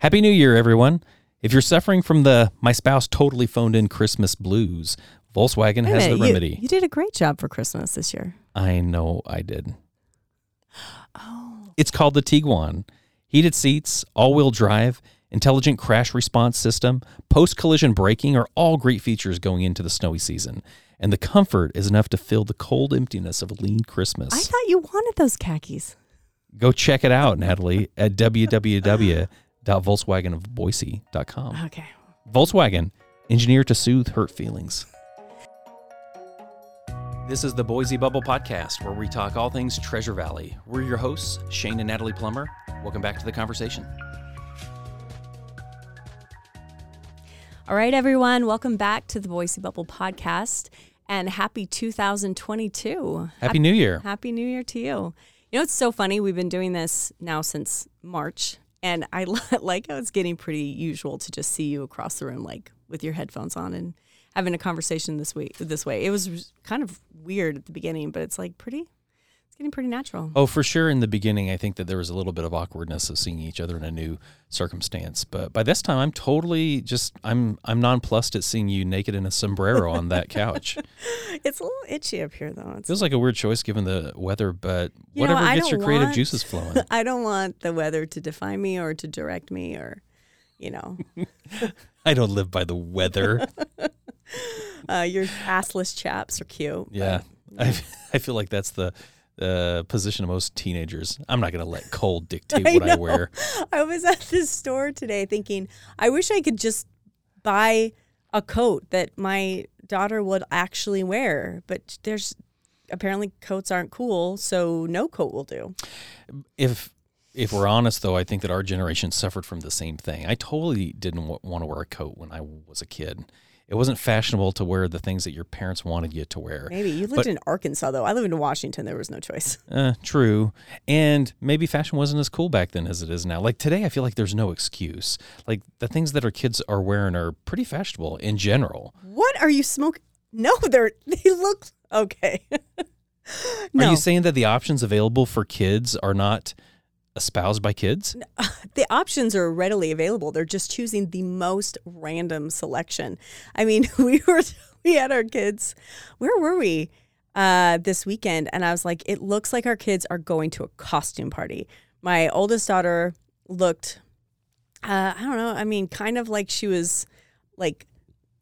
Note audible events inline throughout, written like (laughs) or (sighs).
Happy New Year, everyone. If you're suffering from the my spouse totally phoned in Christmas blues, Volkswagen has the minute, you- remedy. You, did a great job for Christmas this year. I know I did. (gasps) Oh. It's called the Tiguan. Heated seats, all wheel drive, intelligent crash response system, post collision braking are all great features going into the snowy season. And the comfort is enough to fill the cold emptiness of a lean Christmas. I thought you wanted those khakis. Go check it out, Natalie, at (laughs) www.volkswagenofboise.com. Okay. Volkswagen, engineered to soothe hurt feelings. This is the Boise Bubble Podcast, where we talk all things Treasure Valley. We're your hosts, Shane and Natalie Plummer. Welcome back to the conversation. All right, everyone. Welcome back to the Boise Bubble podcast and happy 2022. Happy New Year. Happy New Year to you. You know, it's so funny. We've been doing this now since March, and I (laughs) like how it's getting pretty usual to just see you across the room, like with your headphones on and having a conversation this way. This way, it was kind of weird at the beginning, but it's like pretty. Getting pretty natural. Oh, for sure. In the beginning, I think that there was a little bit of awkwardness of seeing each other in a new circumstance. But by this time, I'm totally just I'm I'm nonplussed at seeing you naked in a sombrero on that couch. (laughs) It's a little itchy up here, though. It's, Feels like a weird choice given the weather, but You whatever I gets your creative want- juices flowing. (laughs) I don't want the weather to define me or to direct me or, you know, (laughs) I don't live by the weather. uh, your assless chaps are cute. Yeah, I, I feel like that's the uh, position of most teenagers. I'm not going to let cold (laughs) dictate I what I wear. I was at this store today thinking, I wish I could just buy a coat that my daughter would actually wear, but there's apparently coats aren't cool, so no coat will do. If if we're honest, though, I think that our generation suffered from the same thing. I totally didn't w- want to wear a coat when I was a kid. It wasn't fashionable to wear the things that your parents wanted you to wear. Maybe you lived But- in Arkansas though. I lived in Washington. There was no choice. Uh, (laughs) true. And maybe fashion wasn't as cool back then as it is now. Like today, I feel like there's no excuse. Like the things that our kids are wearing are pretty fashionable in general. What are you smoking? No, they're (laughs) they look okay. no, (laughs) Are you saying that the options available for kids are not espoused by kids? (laughs) the options are readily available. They're just choosing the most random selection. I mean, (laughs) we were we had our kids. Where were we uh, this weekend? And I was like, it looks like our kids are going to a costume party. My oldest daughter looked, uh, I don't know. I mean, kind of like she was like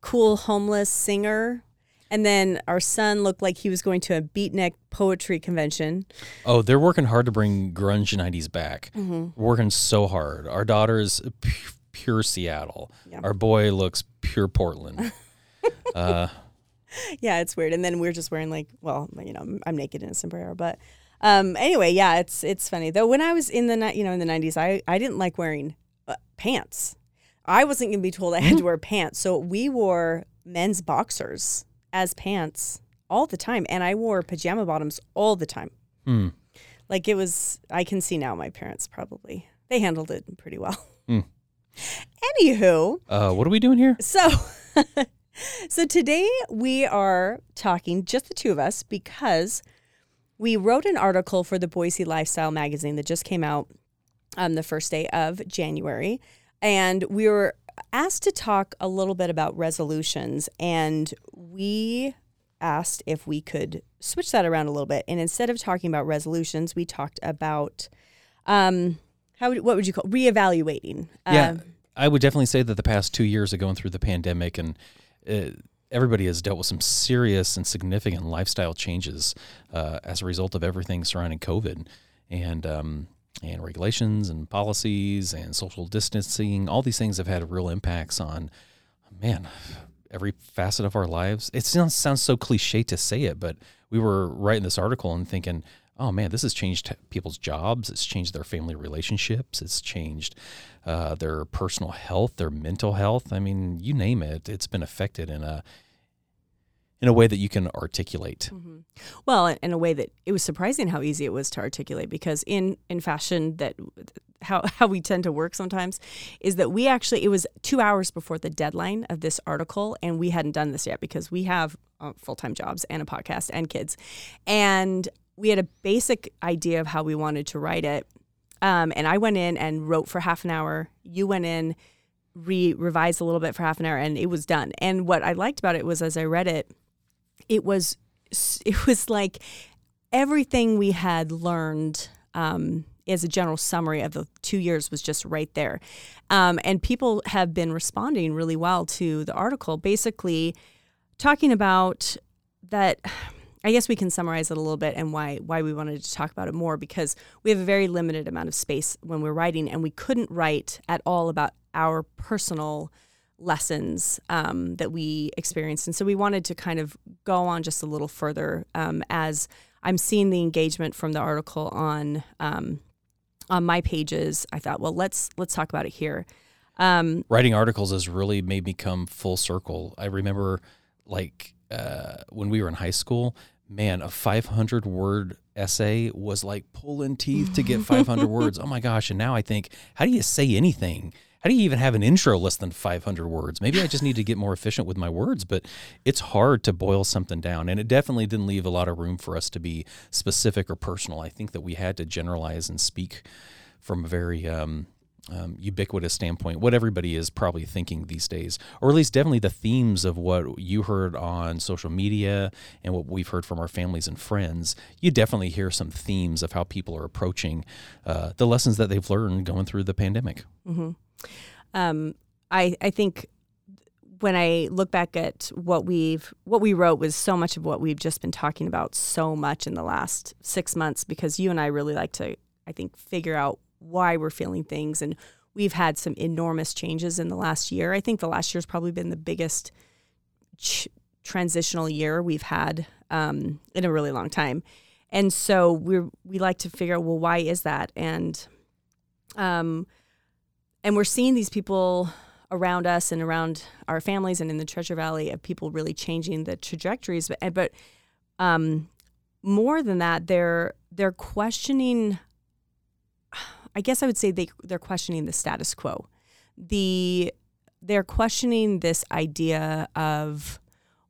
cool homeless singer. And then our son looked like he was going to a beatnik poetry convention. Oh, they're working hard to bring grunge 90s back. Working so hard. Our daughter is pu- pure Seattle. Yeah. Our boy looks pure Portland. (laughs) uh, yeah, it's weird. And then we're just wearing like, well, you know, I'm- naked in a sombrero, but um, anyway, yeah, it's it's funny though. When I was in the you know in the 90s, I I didn't like wearing uh, pants. I wasn't gonna be told I had to wear pants, so we wore men's boxers as pants all the time, and I wore pajama bottoms all the time. hmm. Like it was, I can see now my parents probably they handled it pretty well. Hmm. Anywho, uh, what are we doing here? so, (laughs) so today we are talking just the two of us because we wrote an article for the Boise Lifestyle magazine that just came out on the first day of January, and we were asked to talk a little bit about resolutions, and we asked if we could switch that around a little bit, and instead of talking about resolutions, we talked about um, how would- what would you call reevaluating? Yeah, Um, I would definitely say that the past two years of going through the pandemic and uh, everybody has dealt with some serious and significant lifestyle changes uh, as a result of everything surrounding COVID and um, and regulations and policies and social distancing. All these things have had real impacts on man every facet of our lives. It sounds sounds so cliche to say it, but we were writing this article and thinking, oh man, this has changed people's jobs. It's changed their family relationships. It's changed uh, their personal health, their mental health. I mean, you name it. It's been affected in a in a way that you can articulate. Mm-hmm. Well, in- a way that it was surprising how easy it was to articulate because in in fashion that how (laughs) how we tend to work sometimes is that we actually it was 2 hours before the deadline of this article and we hadn't done this yet because we have uh, full-time jobs and a podcast and kids. And we had a basic idea of how we wanted to write it Um, and I went in and wrote for half an hour. You went in, re revised a little bit for half an hour, and it was done. And what I liked about it was as I read it, it was (laughs) it was like everything we had learned um, as a general summary of the two years was just right there. Um, and people have been responding really well to the article, basically talking about that. (sighs) I guess we can summarize it a little bit and why why we wanted to talk about it more because we have a very limited amount of space when we're writing and we couldn't write at all about our personal lessons um, that we experienced and so we wanted to kind of go on just a little further um, as I'm seeing the engagement from the article on um, on my pages. I thought, well, let's let's talk about it here. Um, Writing articles has really made me come full circle. I remember, like uh, when we were in high school, man, a 500 word essay was like pulling teeth to get (laughs) 500 words. Oh my gosh! And now I think, how do you say anything? How do you even have an intro less than 500 words? Maybe I just need to get more efficient with my words, but it's hard to boil something down. And it definitely didn't leave a lot of room for us to be specific or personal. I think that we had to generalize and speak from a very um, um, ubiquitous standpoint, what everybody is probably thinking these days, or at least definitely the themes of what you heard on social media and what we've heard from our families and friends. You definitely hear some themes of how people are approaching uh, the lessons that they've learned going through the pandemic. Mm-hmm. Um, I I think when I look back at what we've what we wrote was so much of what we've just been talking about so much in the last six months because you and I really like to I think figure out why we're feeling things and we've had some enormous changes in the last year. I think the last year's probably been the biggest ch- transitional year we've had um, in a really long time, and so we we like to figure out well why is that and um and we're seeing these people around us and around our families and in the Treasure Valley of people really changing the trajectories. But but um, more than that, they're they're questioning. I guess I would say they they're questioning the status quo. The they're questioning this idea of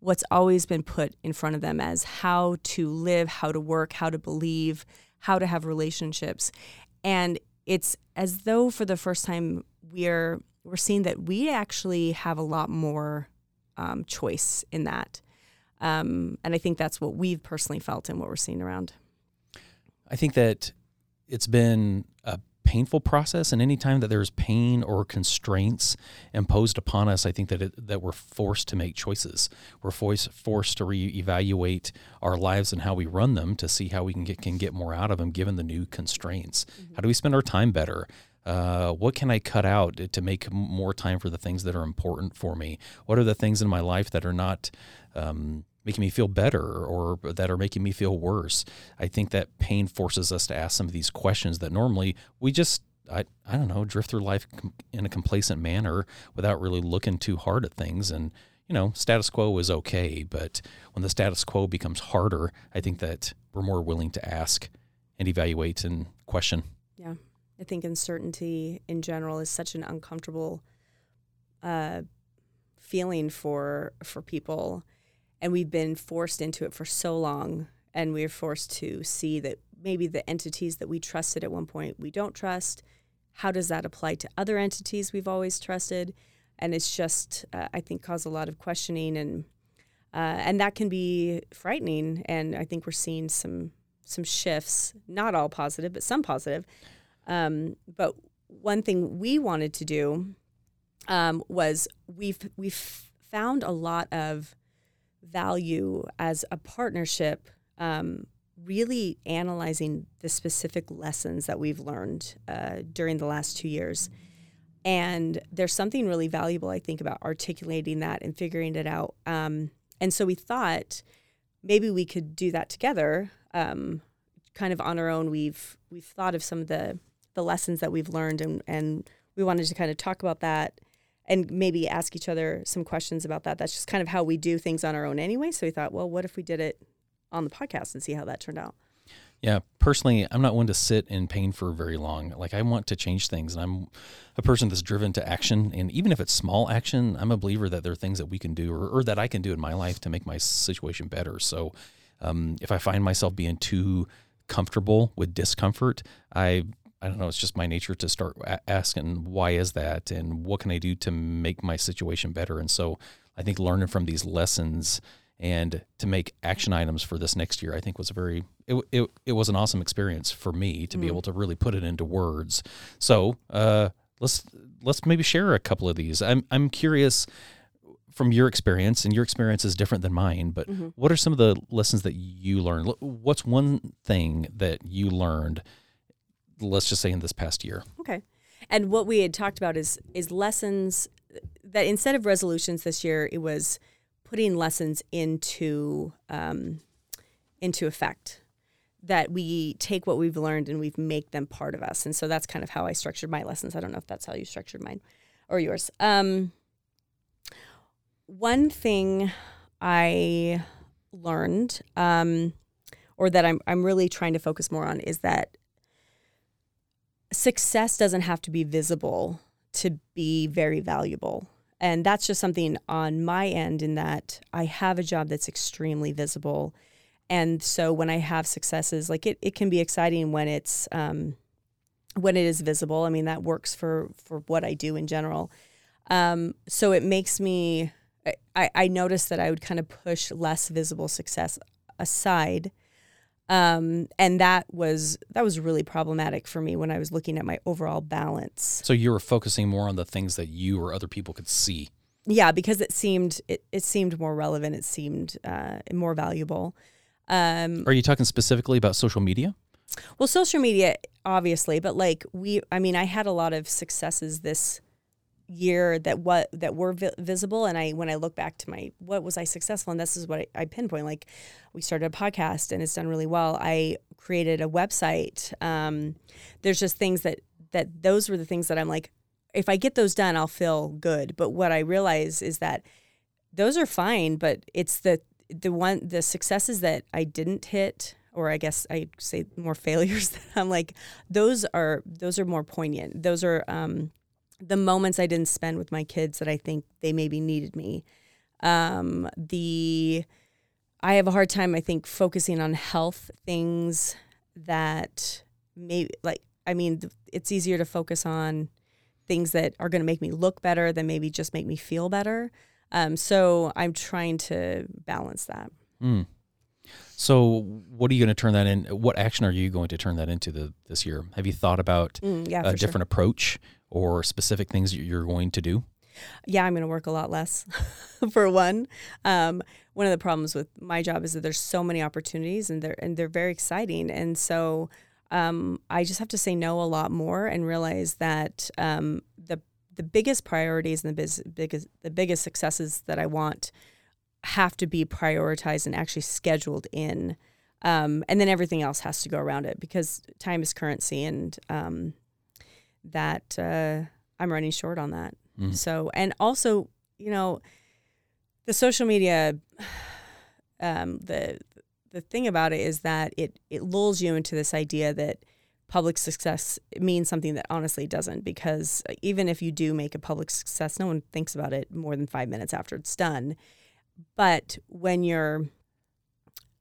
what's always been put in front of them as how to live, how to work, how to believe, how to have relationships. And it's as though for the first time we're we're seeing that we actually have a lot more um, choice in that. Um, and I think that's what we've personally felt and what we're seeing around. I think that it's been a painful process, and anytime that there's pain or constraints imposed upon us, I think that it, that we're forced to make choices. We're forced forced to reevaluate our lives and how we run them to see how we can get can get more out of them given the new constraints. Mm-hmm. How do we spend our time better? Uh, what can I cut out to make more time for the things that are important for me? What are the things in my life that are not um, making me feel better or that are making me feel worse. I think that pain forces us to ask some of these questions that normally we just I, I don't know, drift through life in a complacent manner without really looking too hard at things. And, you know, status quo is okay. But when the status quo becomes harder, I think that we're more willing to ask and evaluate and question. Yeah. I think uncertainty in general is such an uncomfortable uh, feeling for for people and we've been forced into it for so long and we're forced to see that maybe the entities that we trusted at one point we don't trust. How does that apply to other entities we've always trusted? And it's just uh, i think caused a lot of questioning and uh, and that can be frightening. And i think we're seeing some some shifts not all positive but some positive. Um, but one thing we wanted to do um, was we've we've found a lot of value as a partnership um, really analyzing the specific lessons that we've learned uh, during the last two years. And there's something really valuable, I think, about articulating that and figuring it out. Um, and so we thought maybe we could do that together, um, kind of on our own. We've we've thought of some of the the lessons that we've learned, and and we wanted to kind of talk about that and maybe ask each other some questions about that. That's just kind of how we do things on our own anyway. So we thought, well, what if we did it on the podcast and see how that turned out? Yeah, personally, I'm not one to sit in pain for very long. Like I want to change things, and I'm a person that's driven to action. And even if it's small action, I'm a believer that there are things that we can do, or, or that I can do in my life to make my situation better. So, um, if I find myself being too comfortable with discomfort, I I don't know. It's just my nature to start a- asking why is that, and what can I do to make my situation better. And so I think learning from these lessons and to make action items for this next year, I think was a very it it, it was an awesome experience for me to be able to really put it into words. So uh, let's let's maybe share a couple of these. I'm I'm curious from your experience, and your experience is different than mine. But what are some of the lessons that you learned? What's one thing that you learned? Let's just say in this past year. Okay. And what we had talked about is is lessons that instead of resolutions this year, it was putting lessons into um, into effect. That we take what we've learned and we make them part of us. And so that's kind of how I structured my lessons. I don't know if that's how you structured mine or yours. Um, one thing I learned, um, or that I'm I'm really trying to focus more on, is that success doesn't have to be visible to be very valuable. And that's just something on my end in that I have a job that's extremely visible. And so when I have successes, like it, it can be exciting when it's um, when it is visible. I mean, that works for for what I do in general. Um, so it makes me I, I noticed that I would kind of push less visible success aside um, and that was that was really problematic for me when I was looking at my overall balance. So you were focusing more on the things that you or other people could see. Yeah, because it seemed it, it seemed more relevant. It seemed uh, more valuable. Um, Are you talking specifically about social media? well, social media, obviously, but like we, I mean, I had a lot of successes this year that what that were vi- visible, and I when I look back to my what was I successful, and this is what I, I pinpoint. Like we started a podcast and it's done really well. I created a website. Um, there's just things that that those were the things that I'm like, if I get those done, I'll feel good. But what I realize is that those are fine, but it's the the one the successes that I didn't hit or I guess I say more (laughs) failures that I'm like those are those are more poignant. Those are um, the moments I didn't spend with my kids that I think they maybe needed me. Um, the I have a hard time I think focusing on health things that maybe like I mean it's easier to focus on things that are going to make me look better than maybe just make me feel better. Um, so I'm trying to balance that. Mm. So what are you going to turn that in? What action are you going to turn that into the, this year? Have you thought about Mm, yeah, a for sure. different approach or specific things you're going to do? yeah, I'm going to work a lot less (laughs) for one. Um, one of the problems with my job is that there's so many opportunities and they're and they're very exciting, and so um, I just have to say no a lot more and realize that um, the the biggest priorities and the biz, biggest the biggest successes that I want have to be prioritized and actually scheduled in. Um, and then everything else has to go around it because time is currency, and um, that uh, I'm running short on that. Mhm. So, and also, you know, the social media, (sighs) um, the the thing about it is that it it lulls you into this idea that public success means something that honestly doesn't. Because even if you do make a public success, no one thinks about it more than five minutes after it's done. But when you're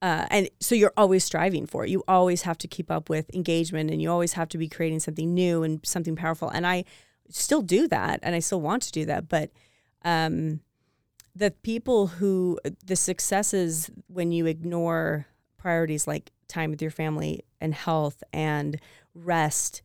uh, and so you're always striving for it. You always have to keep up with engagement, and you always have to be creating something new and something powerful. And I still do that, and I still want to do that. But um, the people who the successes when you ignore priorities like time with your family and health and rest,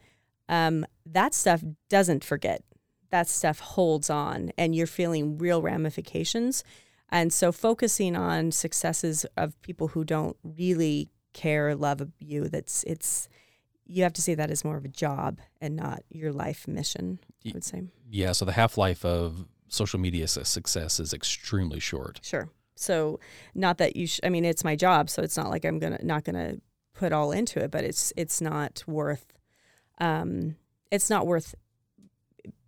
um, that stuff doesn't forget. That stuff holds on, and you're feeling real ramifications. And so, focusing on successes of people who don't really care, love you, that's it's you have to see that as more of a job and not your life mission. I would say. Yeah. So the half life of social media success is extremely short. Sure. So, not that you. Sh- I mean, it's my job, so it's not like I'm gonna not gonna put all into it, but it's it's not worth. Um, it's not worth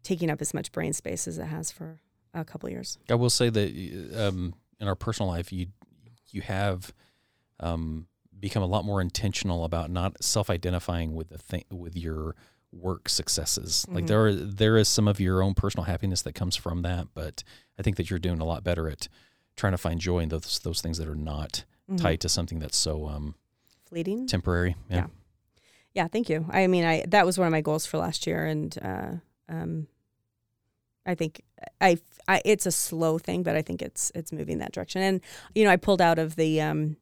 taking up as much brain space as it has for a couple years. I will say that um, in our personal life, you you have um, become a lot more intentional about not self-identifying with the thing with your work successes. Like Mhm. there are, there is some of your own personal happiness that comes from that, but I think that you're doing a lot better at trying to find joy in those those things that are not Mhm. tied to something that's so um, Fleeting. temporary. Yeah. Yeah. Yeah, thank you. I mean, I that was one of my goals for last year, and uh, um, I think I, I it's a slow thing, but I think it's it's moving that direction. And you know, I pulled out of the um,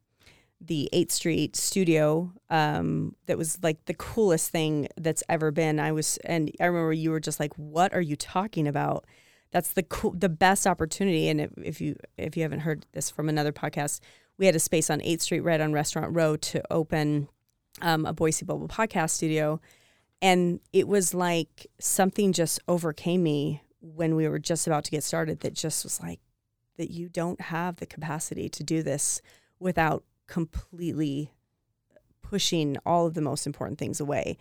the Eighth Street studio um, that was like the coolest thing that's ever been. I was, and I remember you were just like, "What are you talking about?" That's the cool, the best opportunity. And if, if you if you haven't heard this from another podcast, we had a space on Eighth Street, right on Restaurant Row, to open um, a Boise Bubble podcast studio, and it was like something just overcame me when we were just about to get started. That just was like that you don't have the capacity to do this without completely pushing all of the most important things away.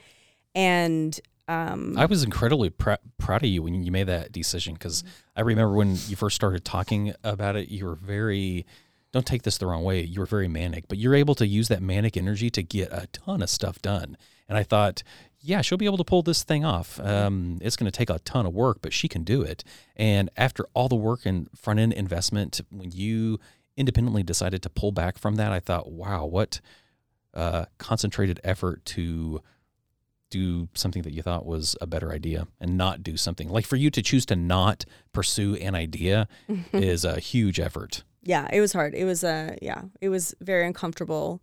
And um, I was incredibly pr- proud of you when you made that decision because I remember when you first started talking about it, you were very, don't take this the wrong way, you were very manic, but you're able to use that manic energy to get a ton of stuff done. And I thought, yeah, she'll be able to pull this thing off. Um, it's going to take a ton of work, but she can do it. And after all the work and front end investment, when you independently decided to pull back from that, I thought, wow, what uh, concentrated effort to do something that you thought was a better idea and not do something like for you to choose to not pursue an idea (laughs) is a huge effort. Yeah, it was hard. It was uh yeah, it was very uncomfortable.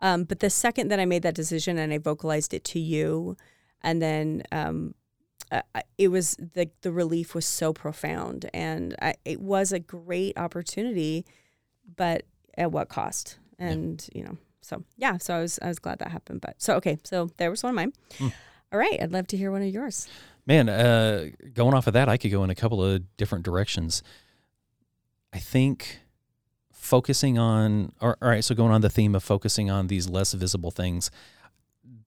Um, but the second that I made that decision and I vocalized it to you, and then um, uh, it was the the relief was so profound, and I, it was a great opportunity, but at what cost? And yeah. you know, so yeah, so I was I was glad that happened. But so okay, so there was one of mine. Mm. All right, I'd love to hear one of yours. Man, uh, going off of that, I could go in a couple of different directions. I think focusing on, all right, so going on the theme of focusing on these less visible things,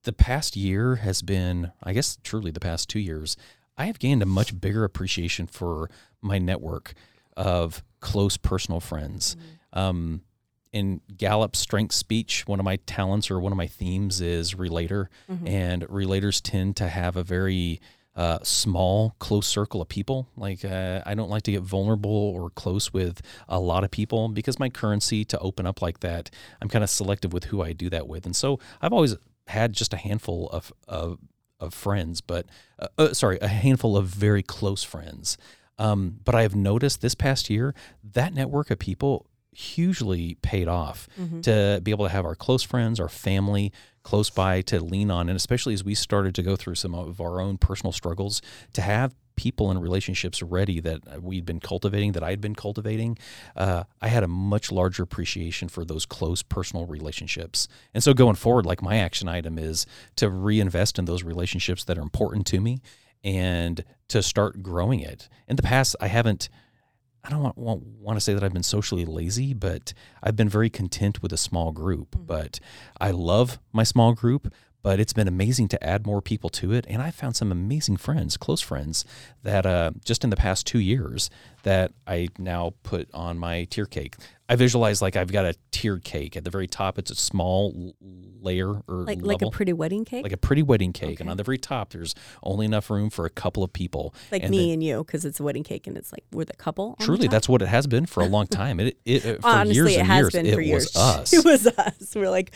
the past year has been, I guess, truly the past two years, I have gained a much bigger appreciation for my network of close personal friends. Mm-hmm. Um, in Gallup's strength speech, one of my talents or one of my themes is relator, mm-hmm. and relators tend to have a very uh, small, close circle of people. Like uh, I don't like to get vulnerable or close with a lot of people because my currency to open up like that, I'm kind of selective with who I do that with, and so I've always had just a handful of of, of friends, but uh, uh sorry, a handful of very close friends. Um, but I have noticed this past year that network of people hugely paid off mm-hmm. to be able to have our close friends, our family close by to lean on. And especially as we started to go through some of our own personal struggles, to have people and relationships ready that we'd been cultivating, that I'd been cultivating, uh, I had a much larger appreciation for those close personal relationships. And so going forward, like my action item is to reinvest in those relationships that are important to me and to start growing it. In the past, I haven't I don't want, want, want, to say that I've been socially lazy, but I've been very content with a small group. Mm-hmm. But I love my small group, but it's been amazing to add more people to it. And I found some amazing friends, close friends, that uh, just in the past two years that I now put on my tier cake. I visualize like I've got a tiered cake. At the very top, it's a small layer or like level, like a pretty wedding cake, like a pretty wedding cake. Okay. And on the very top, there's only enough room for a couple of people, like and me then, and you, because it's a wedding cake, and it's like we're the couple. truly, that's what it has been for a long (laughs) time. It, it, it for honestly, years it and has years, been it for years. (laughs) was us. It was us. We're like,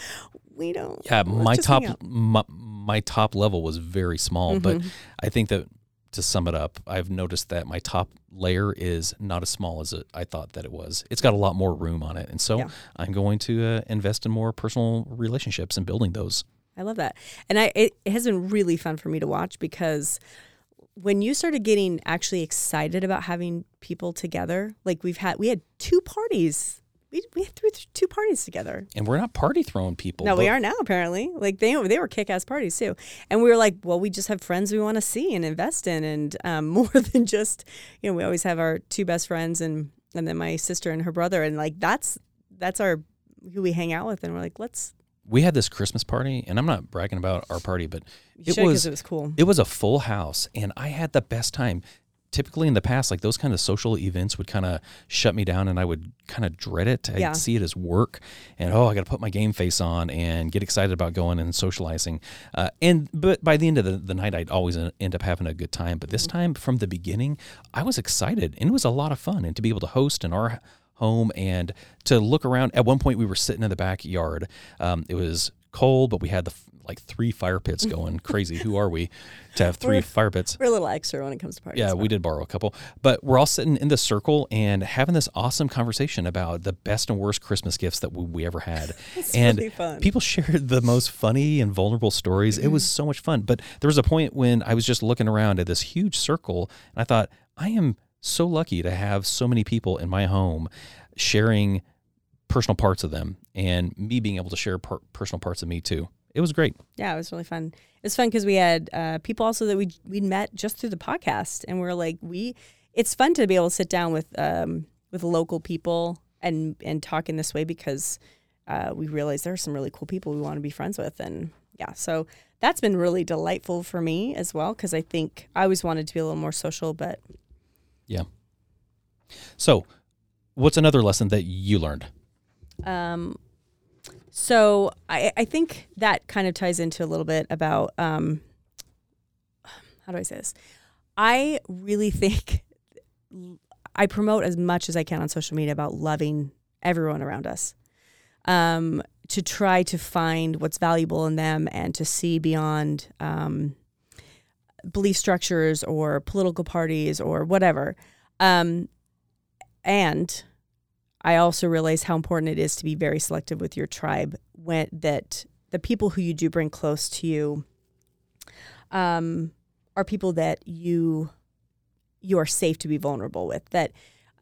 we don't. Yeah, my top my, my, top level was very small, mm-hmm. but I think that to sum it up, I've noticed that my top layer is not as small as it, I thought that it was. It's got a lot more room on it, and so yeah. I'm going to uh, invest in more personal relationships and building those. I love that, and I it, it has been really fun for me to watch because when you started getting actually excited about having people together, like we've had, we had two parties we, we threw two parties together. And we're not party throwing people. No, we are now apparently. Like they they were kick ass parties too. And we were like, well, we just have friends we want to see and invest in, and um, (laughs) more than just you know we always have our two best friends and and then my sister and her brother, and like that's that's our who we hang out with, and we're like, let's. We had this Christmas party, and I'm not bragging about our party, but it was it was cool. It was a full house, and I had the best time typically in the past, like those kind of social events would kind of shut me down and I would kind of dread it. I'd yeah. see it as work and, oh, I got to put my game face on and get excited about going and socializing. Uh, and, but by the end of the, the, night, I'd always end up having a good time. But this mm-hmm. time from the beginning, I was excited and it was a lot of fun. And to be able to host in our home and to look around, at one point we were sitting in the backyard. Um, it was cold, but we had the like three fire pits (laughs) going crazy. Who are we to have 3 We're- fire pits? We're a little extra when it comes to parties. Yeah, we did borrow a couple, but we're all sitting in the circle and having this awesome conversation about the best and worst Christmas gifts that we, we ever had. (laughs) And really people shared the most funny and vulnerable stories. It was Mm-hmm. so much fun. But there was a point when I was just looking around at this huge circle and I thought, I am so lucky to have so many people in my home sharing personal parts of them and me being able to share per- personal parts of me too. It was great. Yeah, it was really fun. It was fun because we had uh, people also that we we met just through the podcast, and we're like we. It's fun to be able to sit down with um, with local people and and talk in this way because uh, we realize there are some really cool people we want to be friends with, and yeah, so that's been really delightful for me as well because I think I always wanted to be a little more social, but yeah. So, what's another lesson that you learned? Um, so I, I think that kind of ties into a little bit about um, how do I say this? I really think I promote as much as I can on social media about loving everyone around us. Um, to try to find what's valuable in them and to see beyond um, belief structures or political parties or whatever. Um, and I also realize how important it is to be very selective with your tribe when that the people who you do bring close to you um, are people that you you are safe to be vulnerable with. That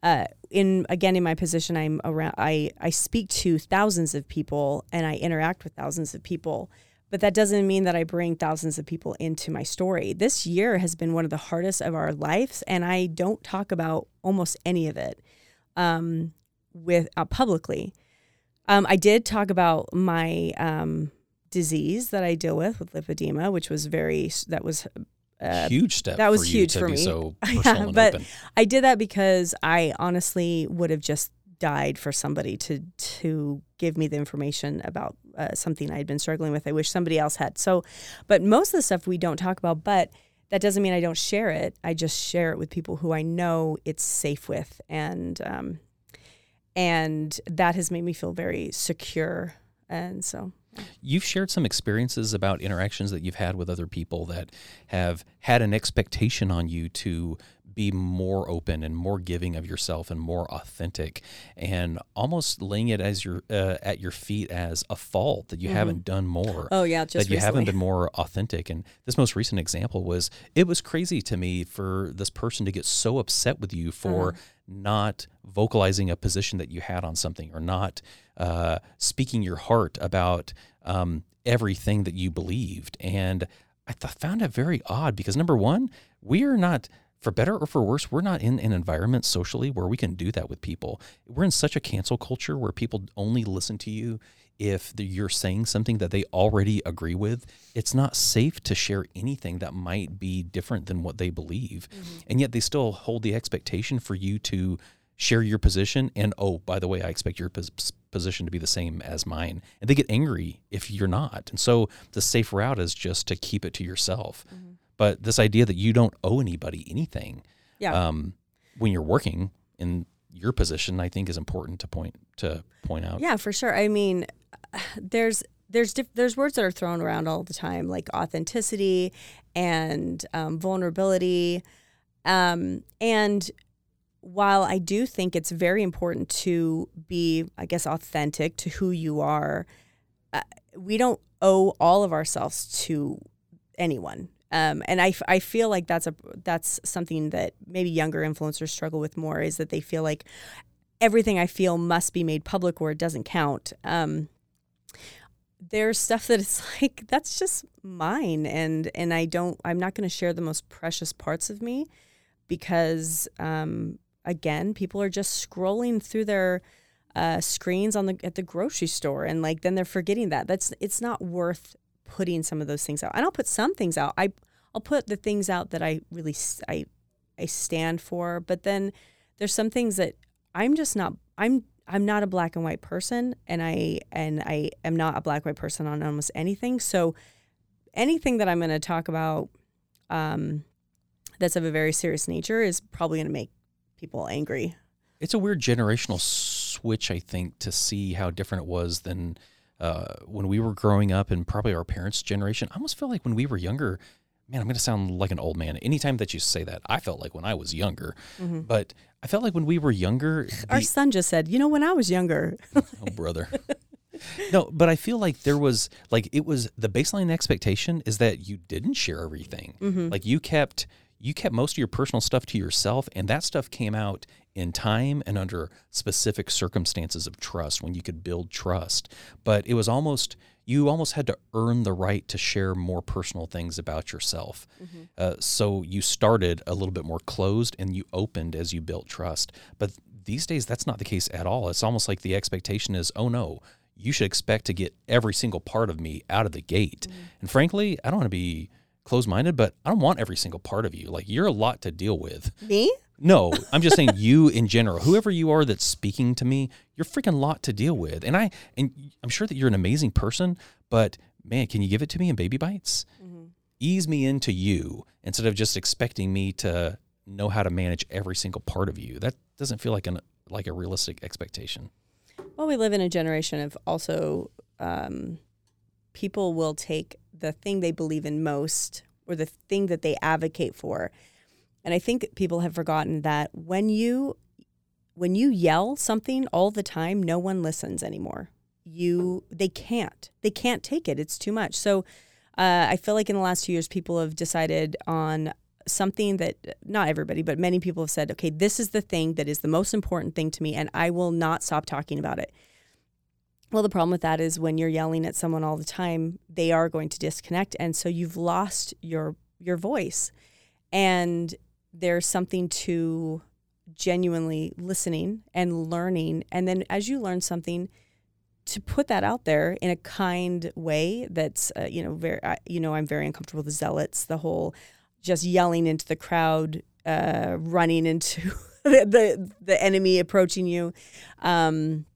uh, in again in my position, I'm around. I I speak to thousands of people and I interact with thousands of people. But that doesn't mean that I bring thousands of people into my story. This year has been one of the hardest of our lives, and I don't talk about almost any of it um, with uh, publicly. Um, I did talk about my um, disease that I deal with with lipedema, which was very that was uh, huge step. that was huge for me. So (laughs) Yeah, and but- open. I did that because I honestly would have just died for somebody to to give me the information about uh, something I had been struggling with. I wish somebody else had. So, but most of the stuff we don't talk about, but that doesn't mean I don't share it. I just share it with people who I know it's safe with, and um, and that has made me feel very secure. And so, You've shared some experiences about interactions that you've had with other people that have had an expectation on you to be more open and more giving of yourself and more authentic, and almost laying it as your uh, at your feet as a fault that you haven't done more. oh yeah, just that you haven't been more authentic. And this most recent example was it was crazy to me for this person to get so upset with you for Uh-huh. Not vocalizing a position that you had on something or not uh, speaking your heart about um, everything that you believed. And I th- found it very odd because number one, we are not. For better or for worse, we're not in an environment socially where we can do that with people. We're in such a cancel culture where people only listen to you if the, you're saying something that they already agree with, it's not safe to share anything that might be different than what they believe. And yet they still hold the expectation for you to share your position. And oh, by the way, I expect your pos- position to be the same as mine. And they get angry if you're not. And so the safe route is just to keep it to yourself. But this idea that you don't owe anybody anything Yeah. um, when you're working in your position, I think is important to point to point out. Yeah, for sure. I mean, (sighs) there's there's diff- there's words that are thrown around all the time, like authenticity and um, vulnerability, um, and while I do think it's very important to be, I guess, authentic to who you are, uh, we don't owe all of ourselves to anyone. Um, and I, I feel like that's a that's something that maybe younger influencers struggle with more is that they feel like everything I feel must be made public or it doesn't count. Um, there's stuff that it's (laughs) like that's just mine, and and I don't. I'm not going to share the most precious parts of me because, um, again, people are just scrolling through their uh, screens on the at the grocery store, and like then they're forgetting that. That's it's not worth putting some of those things out. And I'll put some things out. I I'll put the things out that I really I I stand for, but then there's some things that I'm just not I'm I'm not a black and white person and I and I am not a black and white person on almost anything. So anything that I'm going to talk about um that's of a very serious nature is probably going to make people angry. It's a weird generational switch, I think, to see how different it was than uh, when we were growing up and probably our parents' generation. I almost feel like when we were younger, man, I'm going to sound like an old man. Anytime that you say that, I felt like when I was younger. Mm-hmm. But I felt like when we were younger, (laughs) Our the- son just said, you know, when I was younger, (laughs) oh brother. no, but I feel like there was like it was the baseline expectation is that you didn't share everything. Mm-hmm. Like you kept you kept most of your personal stuff to yourself and that stuff came out in time and under specific circumstances of trust when you could build trust. But it was almost you almost had to earn the right to share more personal things about yourself. Uh, so you started a little bit more closed and you opened as you built trust. But these days, that's not the case at all. It's almost like the expectation is, oh no, you should expect to get every single part of me out of the gate. And frankly, I don't want to be closed minded, but I don't want every single part of you. Like you're a lot to deal with. me? No, I'm just saying (laughs) you in general. Whoever you are that's speaking to me, you're freaking lot to deal with. And I and I'm sure that you're an amazing person, but man, can you give it to me in baby bites? Ease me into you instead of just expecting me to know how to manage every single part of you. That doesn't feel like an like a realistic expectation. Well, we live in a generation of also um, people will take the thing they believe in most or the thing that they advocate for. And I think people have forgotten that when you when you yell something all the time, no one listens anymore. You they can't. They can't take it. It's too much. So uh, I feel like in the last two years, people have decided on something that not everybody, but many people have said, okay, this is the thing that is the most important thing to me, and I will not stop talking about it. Well, the problem with that is when you're yelling at someone all the time, they are going to disconnect, and so you've lost your your voice. And there's something to genuinely listening and learning, and then as you learn something, to put that out there in a kind way that's uh, you know very I you know I'm very uncomfortable with zealots the whole just yelling into the crowd uh, running into (laughs) the, the the enemy approaching you um,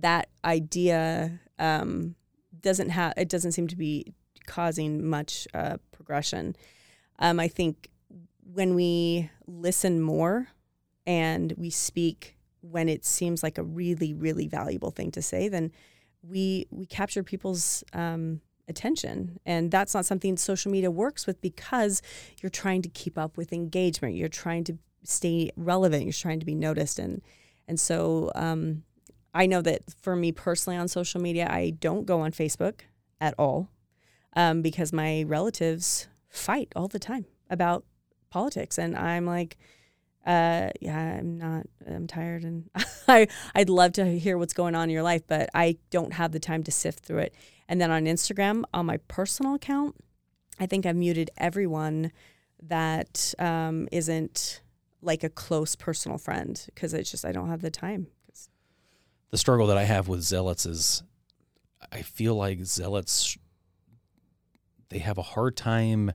that idea um, doesn't have it doesn't seem to be causing much uh, progression. Um, I think when we listen more and we speak when it seems like a really really valuable thing to say then we we capture people's um, attention. And that's not something social media works with because you're trying to keep up with engagement. You're trying to stay relevant. You're trying to be noticed. And and so um, i know that for me personally on social media i don't go on facebook at all um, because my relatives fight all the time about politics and i'm like uh, yeah, I'm not. I'm tired, and (laughs) I I'd love to hear what's going on in your life, but I don't have the time to sift through it. And then on Instagram, on my personal account, I think I've muted everyone that um, isn't like a close personal friend because it's just I don't have the time. The struggle that I have with zealots is I feel like zealots they have a hard time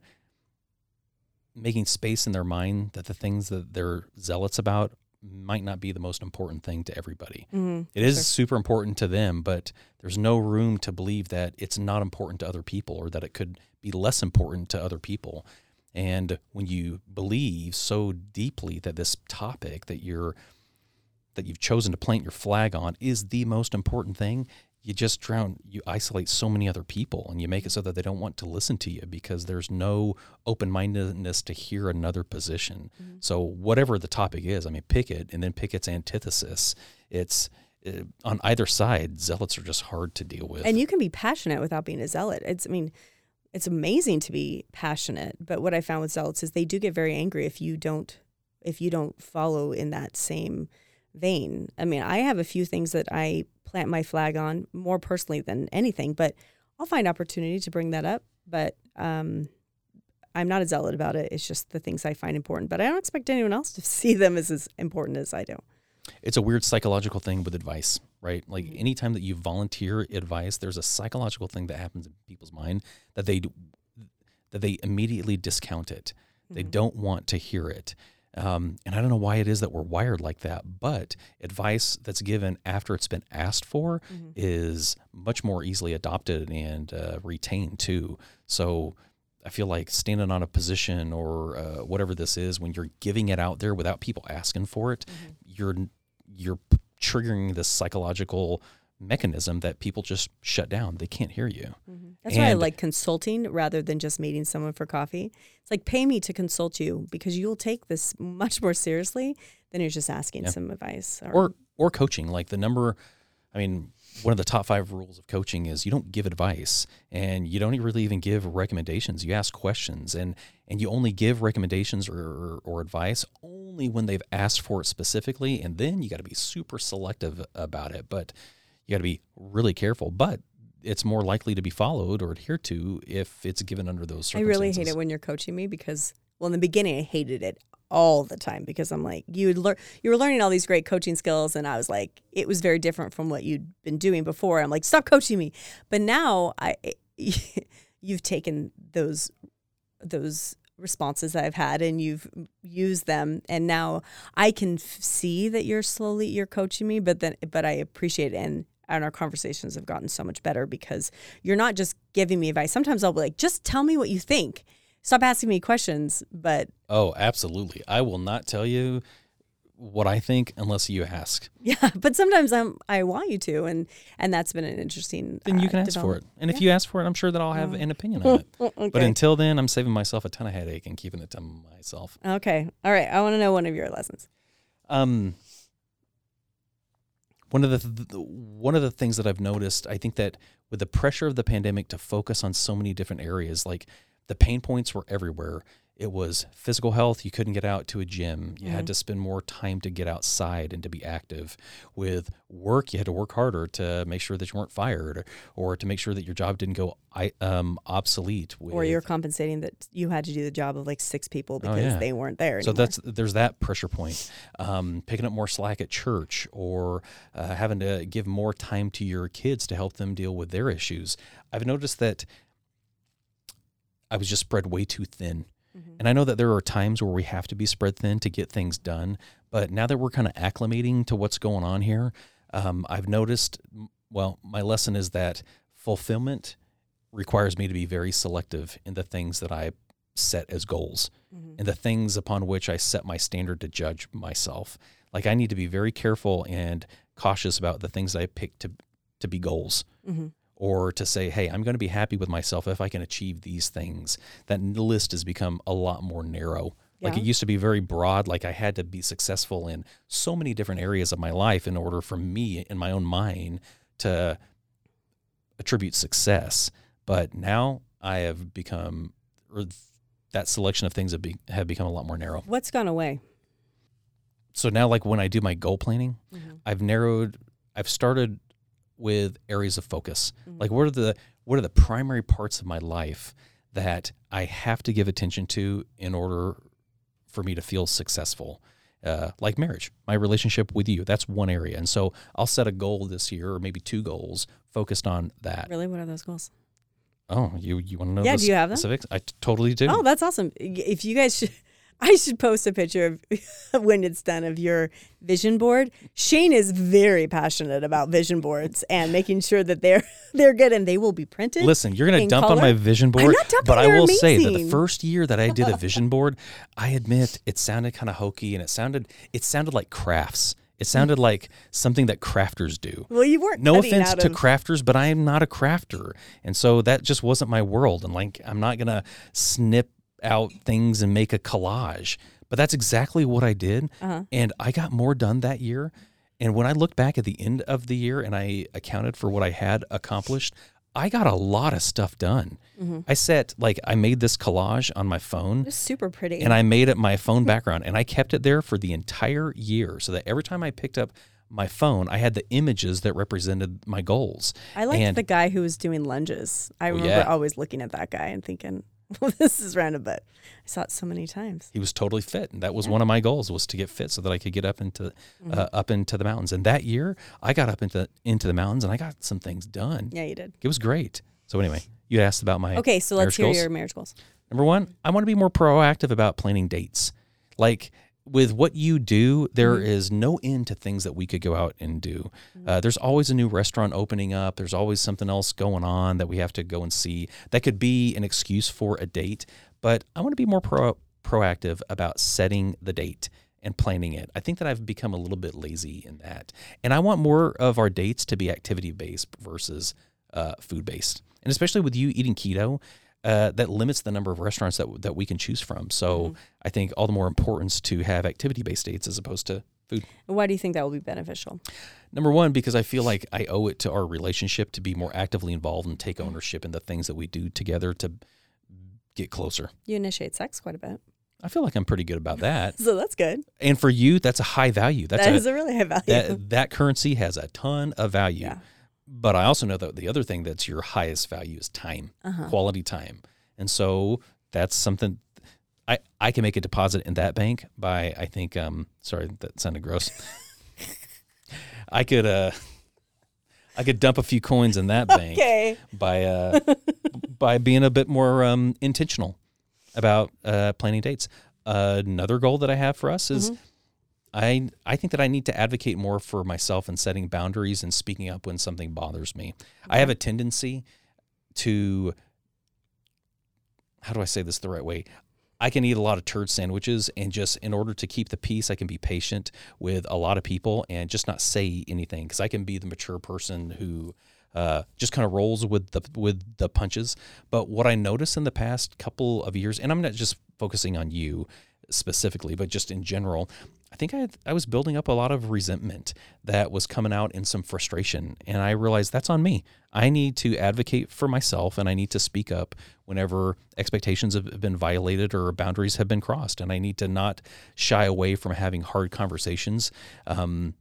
making space in their mind that the things that they're zealots about might not be the most important thing to everybody. Mm-hmm. It is Sure. super important to them, but there's no room to believe that it's not important to other people or that it could be less important to other people. And when you believe so deeply that this topic that you're that you've chosen to plant your flag on is the most important thing, you just drown you isolate so many other people and you make it so that they don't want to listen to you because there's no open-mindedness to hear another position. So whatever the topic is, I mean pick it and then pick its antithesis. It's uh, on either side, zealots are just hard to deal with. And you can be passionate without being a zealot. It's, I mean, it's amazing to be passionate, but what I found with zealots is they do get very angry if you don't, if you don't follow in that same vein. I mean, I have a few things that I plant my flag on more personally than anything, but I'll find opportunity to bring that up. But um, I'm not a zealot about it. It's just the things I find important. But I don't expect anyone else to (laughs) see them as as important as I do. it's a weird psychological thing with advice, right? Like Mm-hmm. anytime that you volunteer advice, there's a psychological thing that happens in people's mind that they that they immediately discount it. They Mm-hmm. don't want to hear it. Um, and I don't know why it is that we're wired like that, but advice that's given after it's been asked for Mm-hmm. is much more easily adopted and uh, retained too. So I feel like standing on a position or uh, whatever this is, when you're giving it out there without people asking for it, you're you're triggering this psychological mechanism that people just shut down. They can't hear you. That's why I like consulting rather than just meeting someone for coffee. It's like pay me to consult you because you'll take this (laughs) much more seriously than you're just asking some advice. or or coaching like the number i mean one of the top five rules of coaching is you don't give advice and you don't really even give recommendations you ask questions and and you only give recommendations or, or, or advice only when they've asked for it specifically and then you got to be super selective about it but you got to be really careful but it's more likely to be followed or adhered to if it's given under those circumstances. I really hate it when you're coaching me because, well, in the beginning, I hated it all the time because I'm like, you learn, you were learning all these great coaching skills, and I was like, it was very different from what you'd been doing before. I'm like, stop coaching me. But now I, (laughs) you've taken those, those responses that I've had and you've used them and now I can f- see that you're slowly you're coaching me but then but I appreciate it and and our conversations have gotten so much better because you're not just giving me advice. Sometimes I'll be like, just tell me what you think. Stop asking me questions. But oh absolutely i will not tell you what i think unless you ask yeah, (laughs) but sometimes I'm I want you to, and and that's been an interesting. then you uh, can ask for it. And if you ask for it, I'm sure that I'll have an opinion on it. (laughs) Okay. But until then, I'm saving myself a ton of headache and keeping it to myself. okay, all right. I want to know one of your lessons. Um, one of the th- one of the things that I've noticed, I think that with the pressure of the pandemic to focus on so many different areas, like the pain points were everywhere. It was physical health. You couldn't get out to a gym. You had to spend more time to get outside and to be active. With work, you had to work harder to make sure that you weren't fired or to make sure that your job didn't go um, obsolete. With, Or you're compensating that you had to do the job of like six people because Oh, yeah. they weren't there. So anymore. that's there's that pressure point. Um, picking up more slack at church, or uh, having to give more time to your kids to help them deal with their issues. I've noticed that I was just spread way too thin, Mm-hmm. and I know that there are times where we have to be spread thin to get things done. But now that we're kind of acclimating to what's going on here, um, I've noticed. Well, my lesson is that fulfillment requires me to be very selective in the things that I set as goals mm-hmm. and the things upon which I set my standard to judge myself. Like I need to be very careful and cautious about the things I pick to to be goals. Mm-hmm. Or to say, hey, I'm going to be happy with myself if I can achieve these things. That list has become a lot more narrow. Like it used to be very broad. Like I had to be successful in so many different areas of my life in order for me, in my own mind, to attribute success. But now I have become, or that selection of things have, be, have become a lot more narrow. What's gone away? So now, like when I do my goal planning, mm-hmm. I've narrowed. I've started with areas of focus. Like what are the what are the primary parts of my life that I have to give attention to in order for me to feel successful. Uh, like marriage, my relationship with you, that's one area. And so I'll set a goal this year or maybe two goals focused on that. Really, what are those goals? Oh, you you want to know Yeah, do you have them? specifics? I t- totally do. Oh, that's awesome. If you guys should, I should post a picture of (laughs) when it's done of your vision board. Shane is very passionate about vision boards and making sure that they're (laughs) they're good and they will be printed. Listen, you're going to dump on my vision board, not dumping, but I will say that the first year that I did a vision (laughs) board, I admit it sounded kind of hokey and it sounded it sounded like crafts. It sounded like something that crafters do. well, you weren't. No offense to of- crafters, but I am not a crafter. And so that just wasn't my world. And like, I'm not going to snip out things and make a collage. But that's exactly what I did. Uh-huh. And I got more done that year. And when I looked back at the end of the year and I accounted for what I had accomplished, I got a lot of stuff done. Mm-hmm. I set, like, I made this collage on my phone It's super pretty. and I made it my phone (laughs) background and I kept it there for the entire year so that every time I picked up my phone, I had the images that represented my goals. I liked and the guy who was doing lunges. I Oh, remember yeah. always looking at that guy and thinking, (laughs) "Well, this is random," but I saw it so many times. he was totally fit, and that was one of my goals was to get fit so that I could get up into Mm-hmm. uh, up into the mountains. And that year, I got up into into the mountains and I got some things done. Yeah, you did. It was great. So anyway, you asked about my Okay, so let's hear goals. your marriage goals. Number one, I want to be more proactive about planning dates. Like with what you do, there is Mm-hmm. no end to things that we could go out and do. Uh, there's always a new restaurant opening up. There's always something else going on that we have to go and see. That could be an excuse for a date, but I want to be more pro- proactive about setting the date and planning it. I think that I've become a little bit lazy in that. And I want more of our dates to be activity based versus uh, food based. And especially with you eating keto, uh, that limits the number of restaurants that, that we can choose from. So Mm-hmm. I think all the more importance to have activity based dates as opposed to food. Why do you think that will be beneficial? Number one, because I feel like I owe it to our relationship to be more actively involved and take ownership in the things that we do together to get closer. You initiate sex quite a bit. I feel like I'm pretty good about that. (laughs) So that's good. And for you, that's a high value. That's That a, is a really high value. that that currency has a ton of value. Yeah. But I also know that the other thing that's your highest value is time, Uh-huh. quality time. And so that's something I, I can make a deposit in that bank by I think um sorry that sounded gross. (laughs) I could uh I could dump a few coins in that bank okay. by uh by being a bit more um intentional about uh planning dates. another goal that I have for us is I I think that I need to advocate more for myself and setting boundaries and speaking up when something bothers me. I have a tendency to how do I say this the right way? I can eat a lot of turd sandwiches and just in order to keep the peace, I can be patient with a lot of people and just not say anything because I can be the mature person who uh, just kind of rolls with the with the punches. But what I noticed in the past couple of years, and I'm not just focusing on you specifically, but just in general, I think I I was building up a lot of resentment that was coming out in some frustration, and I realized that's on me. I need to advocate for myself, and I need to speak up whenever expectations have been violated or boundaries have been crossed, and I need to not shy away from having hard conversations um,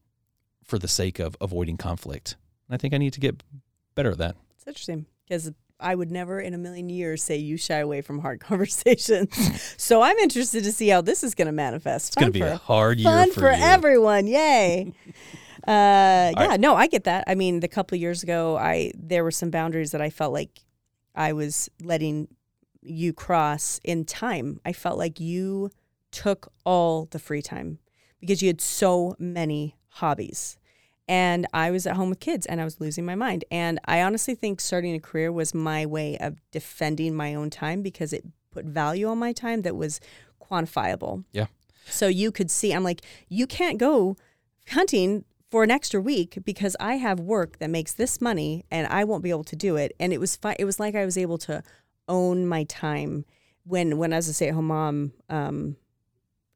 for the sake of avoiding conflict. And I think I need to get better at that. It's interesting because I would never in a million years say you shy away from hard (laughs) conversations. so I'm interested to see how this is going to manifest. It's going to be a hard year fun for, for, everyone. Yay. (laughs) Uh, yeah, no, I get that. I mean, the couple of years ago, I there were some boundaries that I felt like I was letting you cross in time. I felt like you took all the free time because you had so many hobbies. And I was at home with kids and I was losing my mind. And I honestly think starting a career was my way of defending my own time because it put value on my time that was quantifiable. Yeah. So you could see, I'm like, you can't go hunting for an extra week because I have work that makes this money and I won't be able to do it. And it was fi- it was like I was able to own my time when when as a stay at home mom. Um,